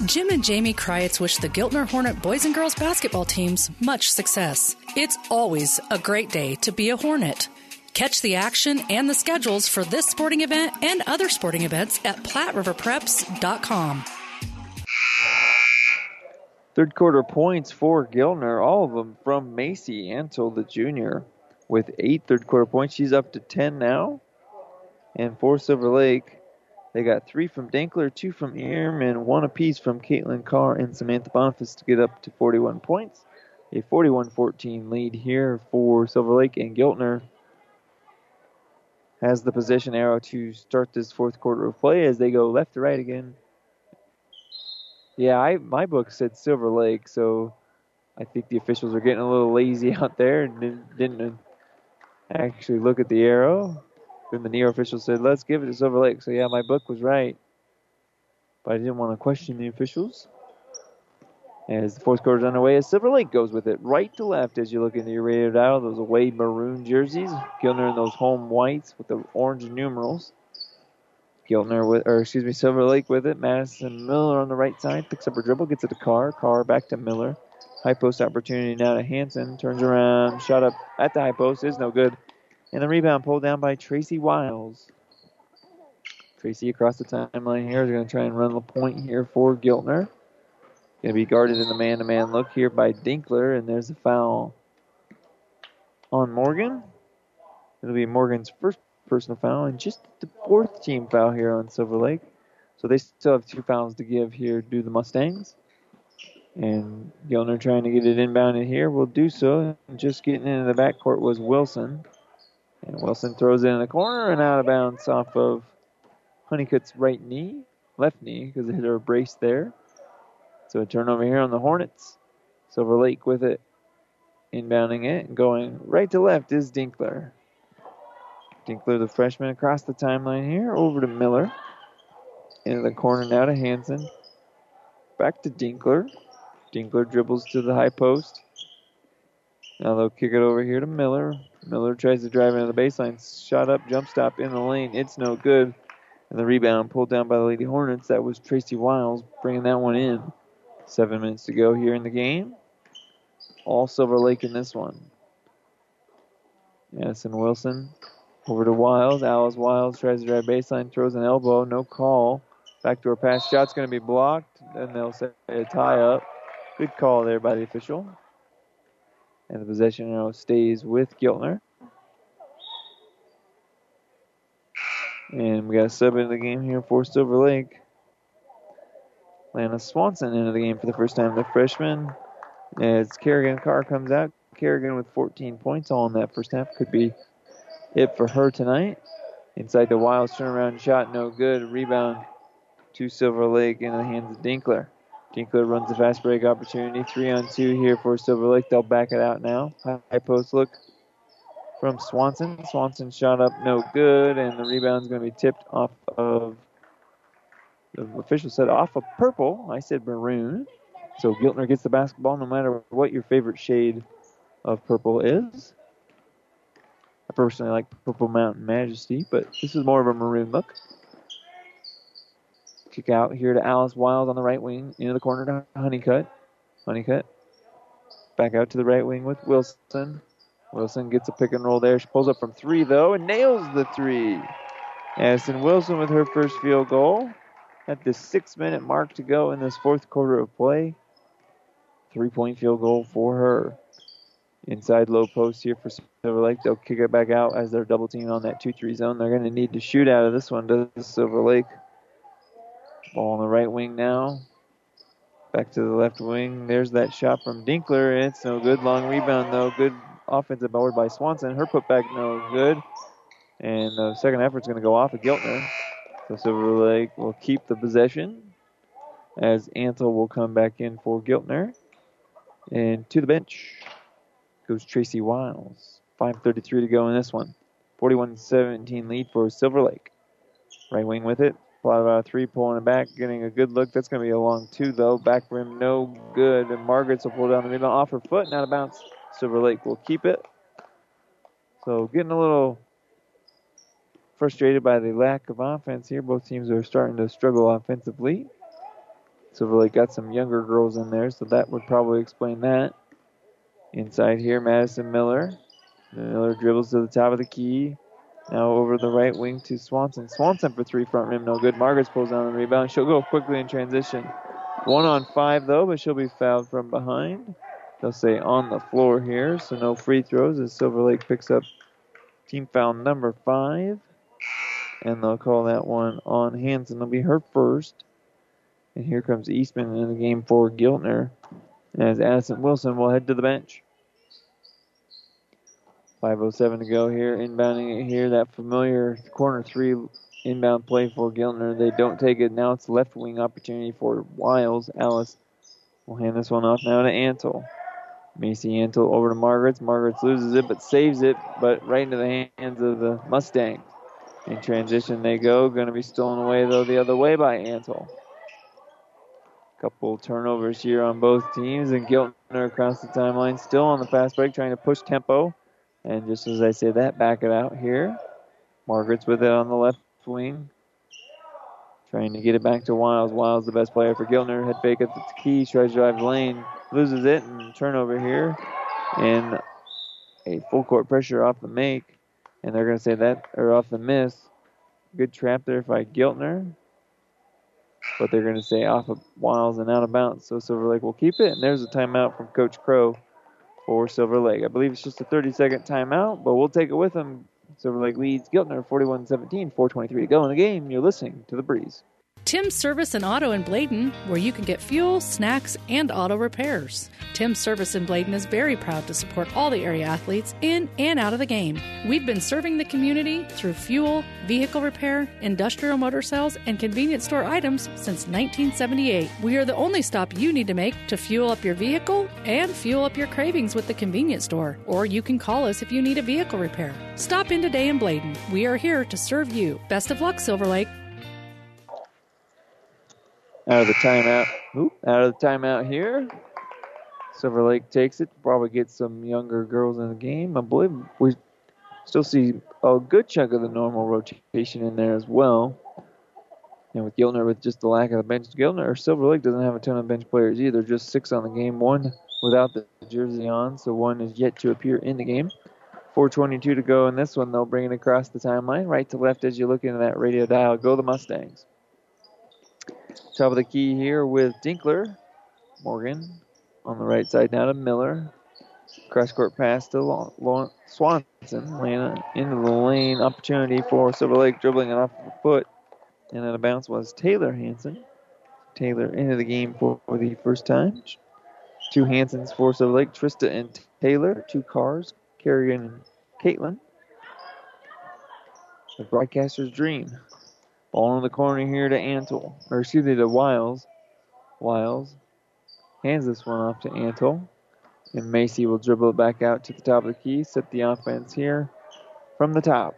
Jim and Jamie Kryitz wish the Giltner Hornet boys and girls basketball teams much success. It's always a great day to be a Hornet. Catch the action and the schedules for this sporting event and other sporting events at PlatteRiverPreps.com. Third quarter points for Giltner, all of them from Macy Antle, the junior, with eight third quarter points. She's up to 10 now. And for Silver Lake, they got three from Dinkler, two from Ehrman, one apiece from Caitlin Carr and Samantha Boniface to get up to 41 points. A 41 14 lead here for Silver Lake and Giltner has the position arrow to start this fourth quarter of play as they go left to right again. Yeah, I my book said Silver Lake, so I think the officials are getting a little lazy out there and didn't, didn't actually look at the arrow. Then the near official said, "Let's give it to Silver Lake." So yeah, my book was right, but I didn't want to question the officials. As the fourth quarter is underway, as Silver Lake goes with it right to left as you look into your radio dial. Those away maroon jerseys. Giltner in those home whites with the orange numerals. Giltner with, or excuse me, Silver Lake with it. Madison Miller on the right side picks up her dribble, gets it to Carr. Carr back to Miller. High post opportunity now to Hansen. Turns around, shot up at the high post is no good. And the rebound pulled down by Tracy Wiles. Tracy across the timeline here is going to try and run the point here for Giltner. Going to be guarded in the man-to-man look here by Dinkler, and there's a foul on Morgan. It'll be Morgan's first personal foul and just the fourth team foul here on Silver Lake. So they still have two fouls to give here to the Mustangs. And Giltner trying to get it inbounded here will do so. Just getting into the backcourt was Wilson. And Wilson throws it in the corner and out of bounds off of Honeycutt's right knee, left knee, because it hit her brace there. So a turnover here on the Hornets. Silver Lake with it, inbounding it, and going right to left is Dinkler. Dinkler, the freshman, across the timeline here, over to Miller. Into the corner now to Hansen. Back to Dinkler. Dinkler dribbles to the high post. Now they'll kick it over here to Miller. Miller tries to drive into the baseline. Shot up, jump stop in the lane. It's no good. And the rebound pulled down by the Lady Hornets. That was Tracy Wiles bringing that one in. Seven minutes to go here in the game. All Silver Lake in this one. Madison Wilson over to Wiles. Alice Wiles tries to drive baseline, throws an elbow, no call. Backdoor pass shot's going to be blocked. Then they'll say a tie up. Good call there by the official. And the possession now stays with Giltner. And we got a sub into the game here for Silver Lake. Lana Swanson into the game for the first time, the freshman. As Kerrigan Carr comes out, Kerrigan with 14 points all in that first half could be it for her tonight. Inside the Wiles turnaround shot, no good. Rebound to Silver Lake in the hands of Dinkler. Dinkler runs a fast break opportunity. Three on two here for Silver Lake. They'll back it out now. High post look from Swanson. Swanson shot up, no good, and the rebound's going to be tipped off of. The official said off of purple. I said maroon. So Giltner gets the basketball no matter what your favorite shade of purple is. I personally like Purple Mountain Majesty, but this is more of a maroon look. Kick out here to Alice Wiles on the right wing, into the corner to Honeycutt. Honeycutt back out to the right wing with Wilson. Wilson gets a pick and roll there. She pulls up from three though and nails the three. Addison Wilson with her first field goal at the six minute mark to go in this fourth quarter of play. Three point field goal for her. Inside low post here for Silver Lake. They'll kick it back out as they're double teaming on that 2 3 zone. They're going to need to shoot out of this one, does Silver Lake. Ball on the right wing now. Back to the left wing. There's that shot from Dinkler. It's no good. Long rebound, though. Good offensive board by Swanson. Her putback, no good. And the second effort's going to go off of Giltner. So Silver Lake will keep the possession as Antle will come back in for Giltner. And to the bench goes Tracy Wiles. 5.33 to go in this one. 41 17 lead for Silver Lake. Right wing with it. Plot about three, pulling it back, getting a good look. That's going to be a long two, though. Back rim, no good. And Margaret's will pull down the middle off her foot and out of bounds. Silver Lake will keep it. So getting a little frustrated by the lack of offense here. Both teams are starting to struggle offensively. Silver Lake got some younger girls in there, so that would probably explain that. Inside here, Madison Miller. Miller dribbles to the top of the key. Now over the right wing to Swanson. Swanson for three front rim, no good. Margaret pulls down the rebound. She'll go quickly in transition. One on five though, but she'll be fouled from behind. They'll say on the floor here, so no free throws as Silver Lake picks up team foul number five. And they'll call that one on Hansen. It'll be her first. And here comes Eastman in the game for Giltner as Addison Wilson will head to the bench. 5.07 to go here. Inbounding it here. That familiar corner three inbound play for Giltner. They don't take it. Now it's left wing opportunity for Wiles. Alice will hand this one off now to Antle. Macy Antle over to Margaret's. Margaret's loses it but saves it, but right into the hands of the Mustangs. In transition they go. Going to be stolen away though the other way by Antle. Couple turnovers here on both teams, and Giltner across the timeline, still on the fast break, trying to push tempo. And just as I say that, back it out here. Margaret's with it on the left wing. Trying to get it back to Wiles. Wiles, the best player for Giltner. Head fake at the key, tries to drive lane, loses it, and turnover here. And a full court pressure off the make. And they're going to say that, or off the miss. Good trap there by Giltner. But they're going to say off of Wiles and out of bounds. So Silver Lake will keep it. And there's a timeout from Coach Crow for Silver Lake. I believe it's just a 30 second timeout, but we'll take it with them. Silver Lake leads Giltner 41 17, 4.23 to go in the game. You're listening to The Breeze. Tim's Service and Auto in Bladen, where you can get fuel, snacks, and auto repairs. Tim's Service in Bladen is very proud to support all the area athletes in and out of the game. We've been serving the community through fuel, vehicle repair, industrial motor sales, and convenience store items since 1978. We are the only stop you need to make to fuel up your vehicle and fuel up your cravings with the convenience store. Or you can call us if you need a vehicle repair. Stop in today in Bladen. We are here to serve you. Best of luck, Silver Lake. Out of the timeout. Oop, out of the timeout here. Silver Lake takes it. Probably get some younger girls in the game. I believe we still see a good chunk of the normal rotation in there as well. And with Giltner, with just the lack of the bench, Giltner or Silver Lake doesn't have a ton of bench players either. Just six on the game. One without the jersey on, so one is yet to appear in the game. 4:22 to go in this one. They'll bring it across the timeline, right to left as you look into that radio dial. Go the Mustangs. Top of the key here with Dinkler. Morgan on the right side now to Miller. Cross court pass to Swanson. Lana into the lane. Opportunity for Silver Lake dribbling it off the foot. And then a bounce was Taylor Hansen. Taylor into the game for, for the first time. Two Hansens for Silver Lake. Trista and Taylor. Two Carrs. Kerrigan and Caitlin. The broadcaster's dream. Ball in the corner here to Antle, or excuse me, to Wiles. Wiles hands this one off to Antle. And Macy will dribble it back out to the top of the key, set the offense here from the top.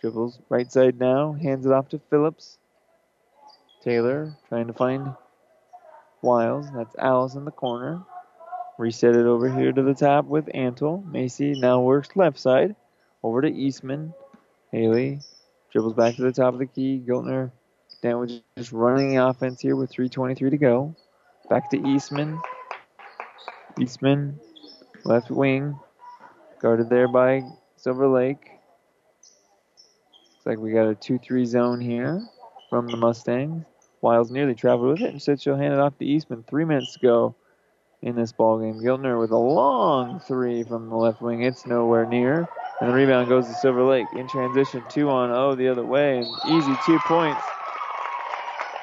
Dribbles right side now, hands it off to Phillips. Taylor trying to find Wiles. That's Alice in the corner. Reset it over here to the top with Antle. Macy now works left side. Over to Eastman. Haley Dribbles back to the top of the key. Giltner with just running the offense here with 3.23 to go. Back to Eastman. Eastman, left wing. Guarded there by Silver Lake. Looks like we got a 2 3 zone here from the Mustangs. Wiles nearly traveled with it. and said she'll hand it off to Eastman. Three minutes to go in this ball game. Giltner with a long three from the left wing. It's nowhere near. And the rebound goes to Silver Lake. In transition, two on O the other way. And easy two points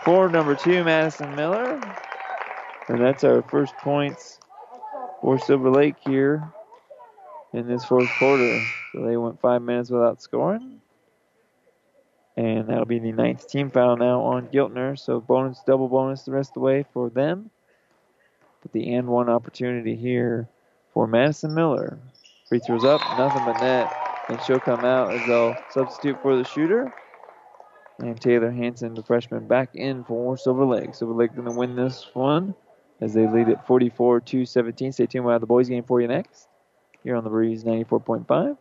for number two, Madison Miller. And that's our first points for Silver Lake here in this fourth quarter. So they went five minutes without scoring. And that'll be the ninth team foul now on Giltner. So bonus, double bonus the rest of the way for them. But the and one opportunity here for Madison Miller. Free throws up, nothing but net. And she'll come out as they'll substitute for the shooter. And Taylor Hansen, the freshman, back in for Silver Lake. Silver Lake going to win this one as they lead at 44 to 17. Stay tuned. We'll have the boys' game for you next here on the Breeze 94.5.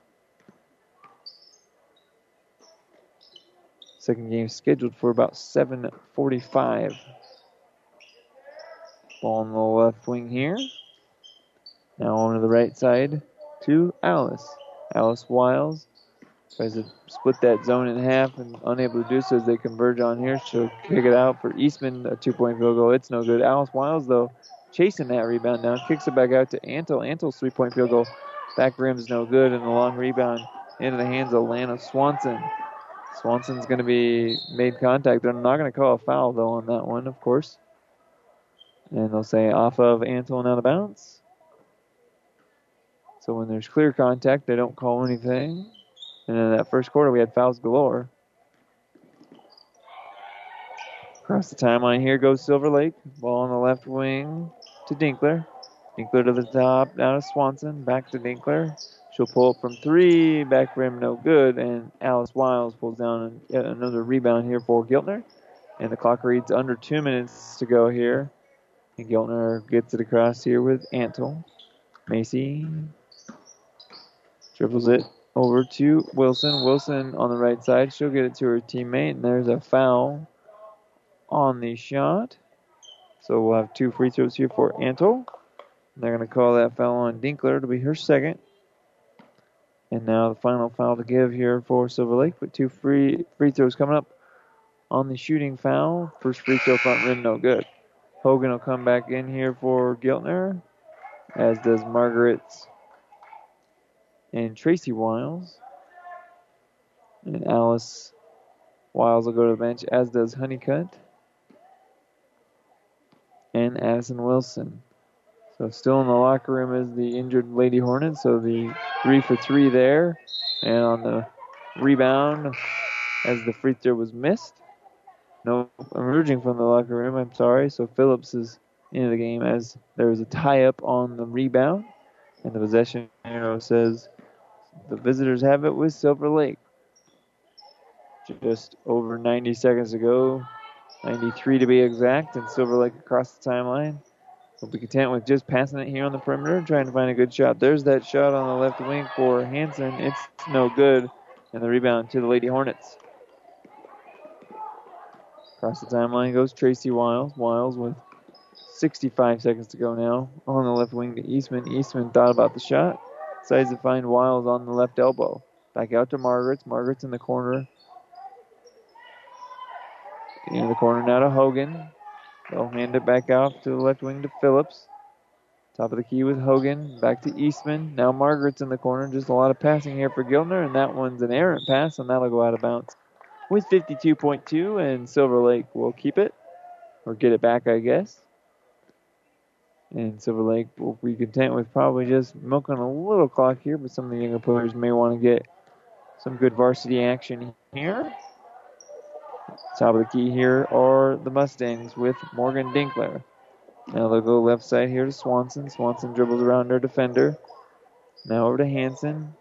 Second game scheduled for about 7:45. Ball on the left wing here. Now on to the right side to Alice. Alice Wiles tries to split that zone in half and unable to do so as they converge on here. She'll kick it out for Eastman, a two point field goal. It's no good. Alice Wiles, though, chasing that rebound down, kicks it back out to Antle. Antle's three point field goal. Back rim's no good, and the long rebound into the hands of Lana Swanson. Swanson's going to be made contact. They're not going to call a foul, though, on that one, of course. And they'll say off of Antle and out of bounds. So when there's clear contact, they don't call anything. And in that first quarter, we had fouls galore. Across the timeline here goes Silver Lake. Ball on the left wing to Dinkler. Dinkler to the top, now to Swanson. Back to Dinkler. She'll pull up from three. Back rim, no good. And Alice Wiles pulls down another rebound here for Giltner. And the clock reads under two minutes to go here And Giltner gets it across here with Antle. Macy dribbles it over to Wilson. Wilson on the right side. She'll get it to her teammate, and there's a foul on the shot. So we'll have two free throws here for Antle. They're going to call that foul on Dinkler. It'll be her second. And now the final foul to give here for Silver Lake, but two free free throws coming up on the shooting foul. First free throw front rim, no good. Hogan will come back in here for Giltner, as does Margaret and Tracy Wiles. And Alice Wiles will go to the bench, as does Honeycutt and Addison Wilson. So still in the locker room is the injured Lady Hornets. So the three for three there. And on the rebound, as the free throw was missed. No emerging from the locker room, I'm sorry. So Phillips is into the game as there was a tie up on the rebound. And the possession arrow says the visitors have it with Silver Lake. Just over 90 seconds ago, 93 to be exact, and Silver Lake across the timeline. We'll be content with just passing it here on the perimeter, trying to find a good shot. There's that shot on the left wing for Hansen. It's no good. And the rebound to the Lady Hornets. Across the timeline goes Tracy Wiles. Wiles with 65 seconds to go now. On the left wing to Eastman. Eastman thought about the shot. Decides to find Wiles on the left elbow. Back out to Margaret's. Margaret's in the corner. In the corner now to Hogan. They'll hand it back out to the left wing to Phillips. Top of the key with Hogan. Back to Eastman. Now Margaret's in the corner. Just a lot of passing here for Giltner, and that one's an errant pass, and that'll go out of bounds. With 52.2, and Silver Lake will keep it, or get it back, I guess. And Silver Lake will be content with probably just milking a little clock here, but some of the younger players may want to get some good varsity action here. Top of the key here are the Mustangs with Morgan Dinkler. Now they'll go left side here to Swanson. Swanson dribbles around their defender. Now over to Hansen.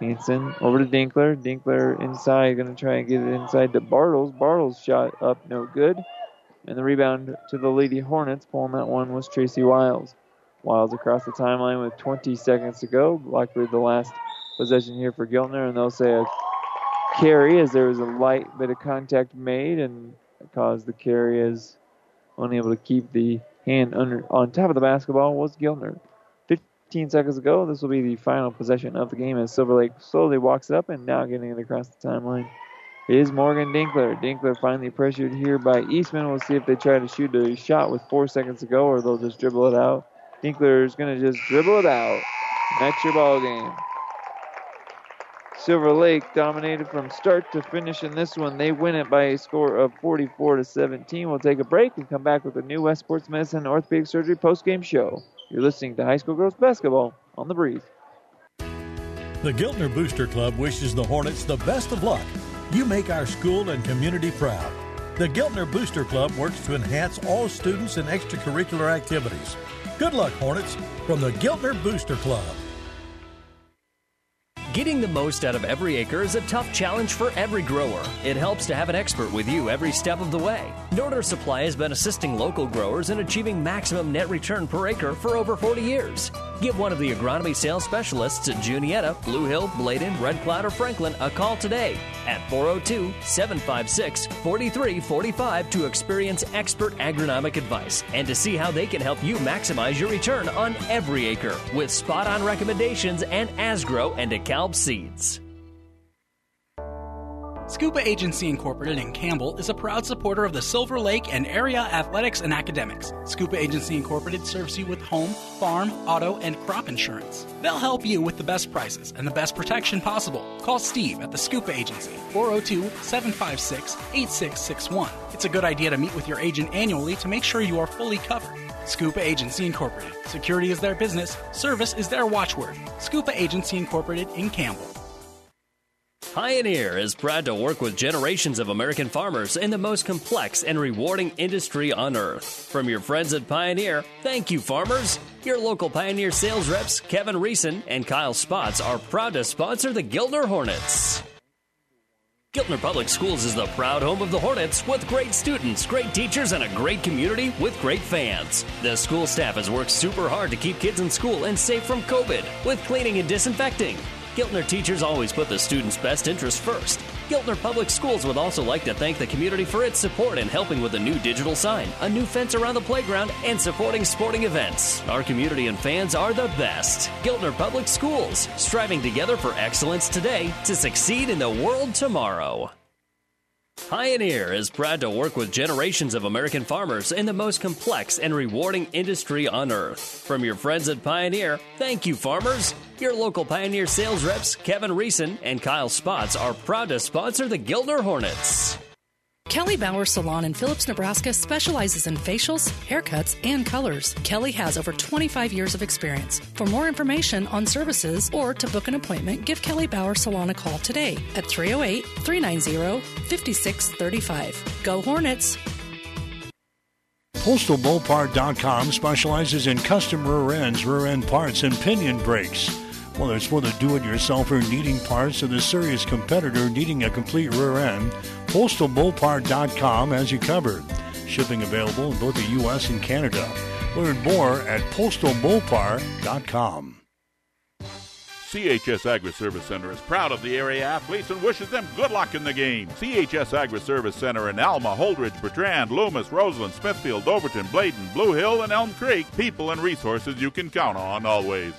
Hansen over to Dinkler. Dinkler inside, going to try and get it inside to Bartles. Bartles shot up, no good. And the rebound to the Lady Hornets. Pulling that one was Tracy Wiles. Wiles across the timeline with 20 seconds to go. Likely the last possession here for Giltner, and they'll say a carry as there was a light bit of contact made and caused the carry as unable to keep the hand under on top of the basketball was Giltner. 15 seconds ago, this will be the final possession of the game as Silver Lake slowly walks it up and now getting it across the timeline is Morgan Dinkler. Dinkler finally pressured here by Eastman. We'll see if they try to shoot a shot with four seconds to go or they'll just dribble it out. Dinkler is going to just dribble it out. That's your ball game. Silver Lake dominated from start to finish in this one. They win it by a score of 44 to 17. We'll take a break and come back with a new West Sports Medicine Orthopedic Surgery post-game show. You're listening to High School Girls Basketball on the Breeze. The Giltner Booster Club wishes the Hornets the best of luck. You make our school and community proud. The Giltner Booster Club works to enhance all students and extracurricular activities. Good luck, Hornets, from the Giltner Booster Club. Getting the most out of every acre is a tough challenge for every grower. It helps to have an expert with you every step of the way. Norder Supply has been assisting local growers in achieving maximum net return per acre for over 40 years. Give one of the agronomy sales specialists at Juniata, Blue Hill, Bladen, Red Cloud, or Franklin a call today at 402 756 4345 to experience expert agronomic advice and to see how they can help you maximize your return on every acre with spot on recommendations and Asgrow and DeKalb seeds. Scuba Agency Incorporated in Campbell is a proud supporter of the Silver Lake and area athletics and academics. Scuba Agency Incorporated serves you with home, farm, auto, and crop insurance. They'll help you with the best prices and the best protection possible. Call Steve at the Scuba Agency, 402 756 8661. It's a good idea to meet with your agent annually to make sure you are fully covered. Scuba Agency Incorporated. Security is their business, service is their watchword. Scuba Agency Incorporated in Campbell. Pioneer is proud to work with generations of American farmers in the most complex and rewarding industry on earth. From your friends at Pioneer, thank you, farmers. Your local Pioneer sales reps, Kevin Reeson and Kyle Spots, are proud to sponsor the Giltner Hornets. Giltner Public Schools is the proud home of the Hornets with great students, great teachers, and a great community with great fans. The school staff has worked super hard to keep kids in school and safe from COVID with cleaning and disinfecting. Giltner teachers always put the students' best interest first. Giltner Public Schools would also like to thank the community for its support in helping with a new digital sign, a new fence around the playground, and supporting sporting events. Our community and fans are the best. Giltner Public Schools, striving together for excellence today to succeed in the world tomorrow. Pioneer is proud to work with generations of American farmers in the most complex and rewarding industry on earth. From your friends at Pioneer, thank you, farmers. Your local Pioneer sales reps, Kevin Reeson and Kyle Spots, are proud to sponsor the Giltner Hornets. Kelly Bauer Salon in Phillips, Nebraska specializes in facials, haircuts, and colors. Kelly has over 25 years of experience. For more information on services or to book an appointment, give Kelly Bauer Salon a call today at 308 390 5635. Go Hornets! PostalMopar.com specializes in custom rear ends, rear end parts, and pinion brakes. Whether it's for the do-it-yourselfer needing parts or the serious competitor needing a complete rear end, PostalMopar.com has you covered. Shipping available in both the U.S. and Canada. Learn more at PostalMopar.com. CHS Agri Service Center is proud of the area athletes and wishes them good luck in the game. CHS Agri Service Center in Alma, Holdrege, Bertrand, Loomis, Roseland, Smithfield, Overton, Bladen, Blue Hill, and Elm Creek. People and resources you can count on always.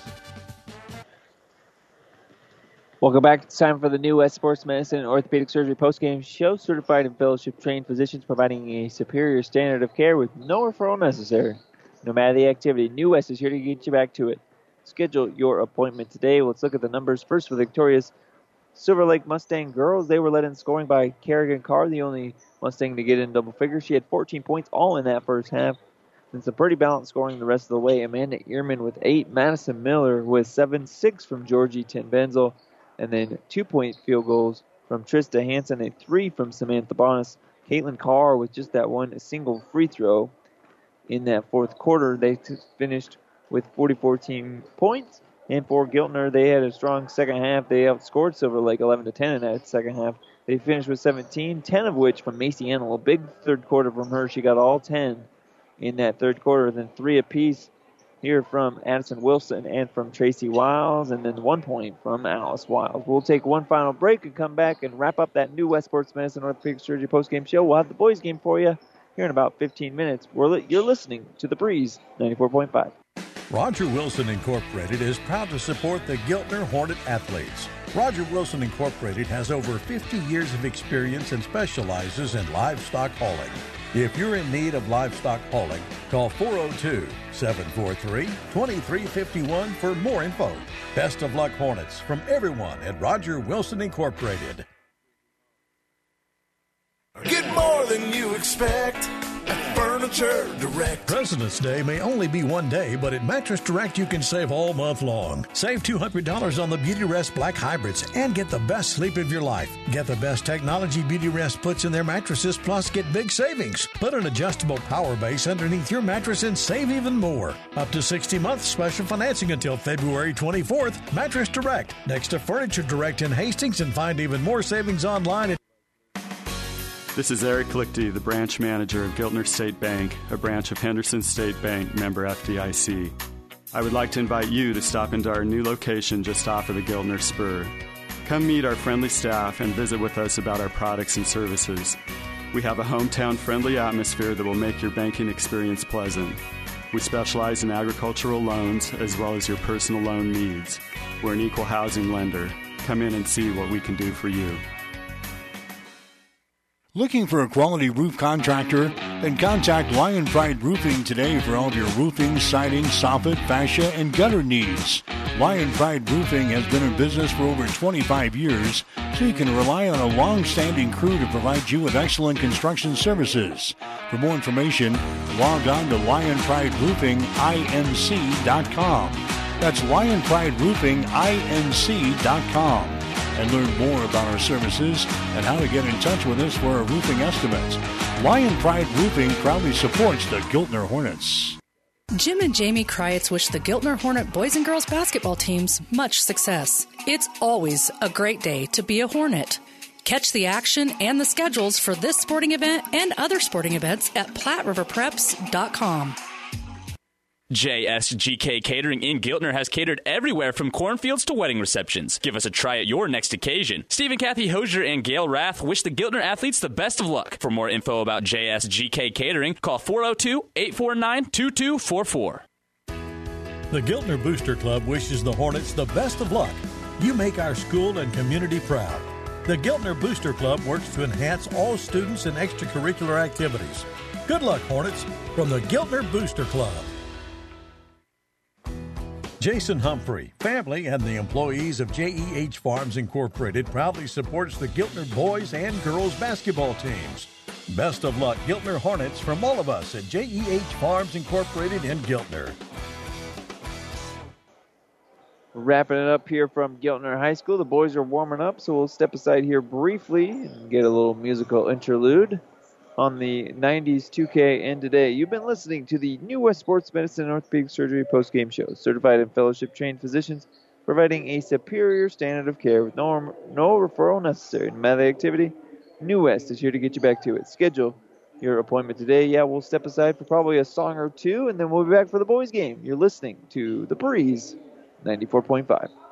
Welcome back. It's time for the new West Sports Medicine and Orthopedic Surgery postgame show. Certified and fellowship trained physicians providing a superior standard of care with no referral necessary. No matter the activity, New West is here to get you back to it. Schedule your appointment today. Let's look at the numbers. First for the victorious Silver Lake Mustang girls. They were led in scoring by Kerrigan Carr, the only Mustang to get in double figures. She had 14 points all in that first half. And some pretty balanced scoring the rest of the way. Amanda Ehrman with eight, Madison Miller with seven, six from Georgie Ten Benzel, and then two point field goals from Trista Hansen, a three from Samantha Bonas. Caitlin Carr with just that one single free throw in that fourth quarter. They finished with 44 team points. And for Giltner, they had a strong second half. They outscored Silver Lake 11 to 10 in that second half. They finished with 17, 10 of which from Macy Antle. A big third quarter from her. She got all 10 in that third quarter. Then three apiece here from Addison Wilson and from Tracy Wiles, and then one point from Alice Wiles. We'll take one final break and come back and wrap up that new West Sports Medicine Orthopedic Surgery postgame show. We'll have the boys' game for you here in about 15 minutes. We're you're listening to The Breeze 94.5. Roger Wilson Incorporated is proud to support the Giltner Hornet athletes. Roger Wilson Incorporated has over 50 years of experience and specializes in livestock hauling. If you're in need of livestock hauling, call 402 743 2351 for more info. Best of luck, Hornets, from everyone at Roger Wilson Incorporated. Get more than you expect Furniture Direct. President's Day may only be one day, but at Mattress Direct you can save all month long. Save $200 on the Beautyrest Black Hybrids and get the best sleep of your life. Get the best technology Beautyrest puts in their mattresses, plus get big savings. Put an adjustable power base underneath your mattress and save even more. Up to 60 months special financing until February 24th. Mattress Direct, next to Furniture Direct in Hastings, and find even more savings online at This is Eric Lichty, the branch manager of Giltner State Bank, a branch of Henderson State Bank, member FDIC. I would like to invite you to stop into our new location just off of the Giltner Spur. Come meet our friendly staff and visit with us about our products and services. We have a hometown friendly atmosphere that will make your banking experience pleasant. We specialize in agricultural loans as well as your personal loan needs. We're an equal housing lender. Come in and see what we can do for you. Looking for a quality roof contractor? Then contact Lion Pride Roofing today for all of your roofing, siding, soffit, fascia, and gutter needs. Lion Pride Roofing has been in business for over 25 years, so you can rely on a long-standing crew to provide you with excellent construction services. For more information, log on to lionprideroofinginc.com. That's lionprideroofinginc.com and learn more about our services and how to get in touch with us for a roofing estimate. Lion Pride Roofing proudly supports the Giltner Hornets. Jim and Jamie Kreitz wish the Giltner Hornet boys and girls basketball teams much success. It's always a great day to be a Hornet. Catch the action and the schedules for this sporting event and other sporting events at PlatteRiverPreps.com. JSGK Catering in Giltner has catered everywhere from cornfields to wedding receptions. Give us a try at your next occasion. Stephen Kathy Hosier and Gail Rath wish the Giltner athletes the best of luck. For more info about JSGK Catering, call 402 849 2244. The Giltner Booster Club wishes the Hornets the best of luck. You make our school and community proud. The Giltner Booster Club works to enhance all students and extracurricular activities. Good luck, Hornets, from the Giltner Booster Club. Jason Humphrey, family, and the employees of JEH Farms Incorporated proudly supports the Giltner boys and girls basketball teams. Best of luck, Giltner Hornets, from all of us at JEH Farms Incorporated in Giltner. Wrapping it up here from Giltner High School. The boys are warming up, so we'll step aside here briefly and get a little musical interlude on the 90s 2K and today. You've been listening to the New West Sports Medicine and Orthopedic Surgery post-game show. Certified and fellowship trained physicians providing a superior standard of care with no, no referral necessary. No matter activity, New West is here to get you back to it. Schedule your appointment today. Yeah, we'll step aside for probably a song or two, and then we'll be back for the boys' game. You're listening to The Breeze 94.5.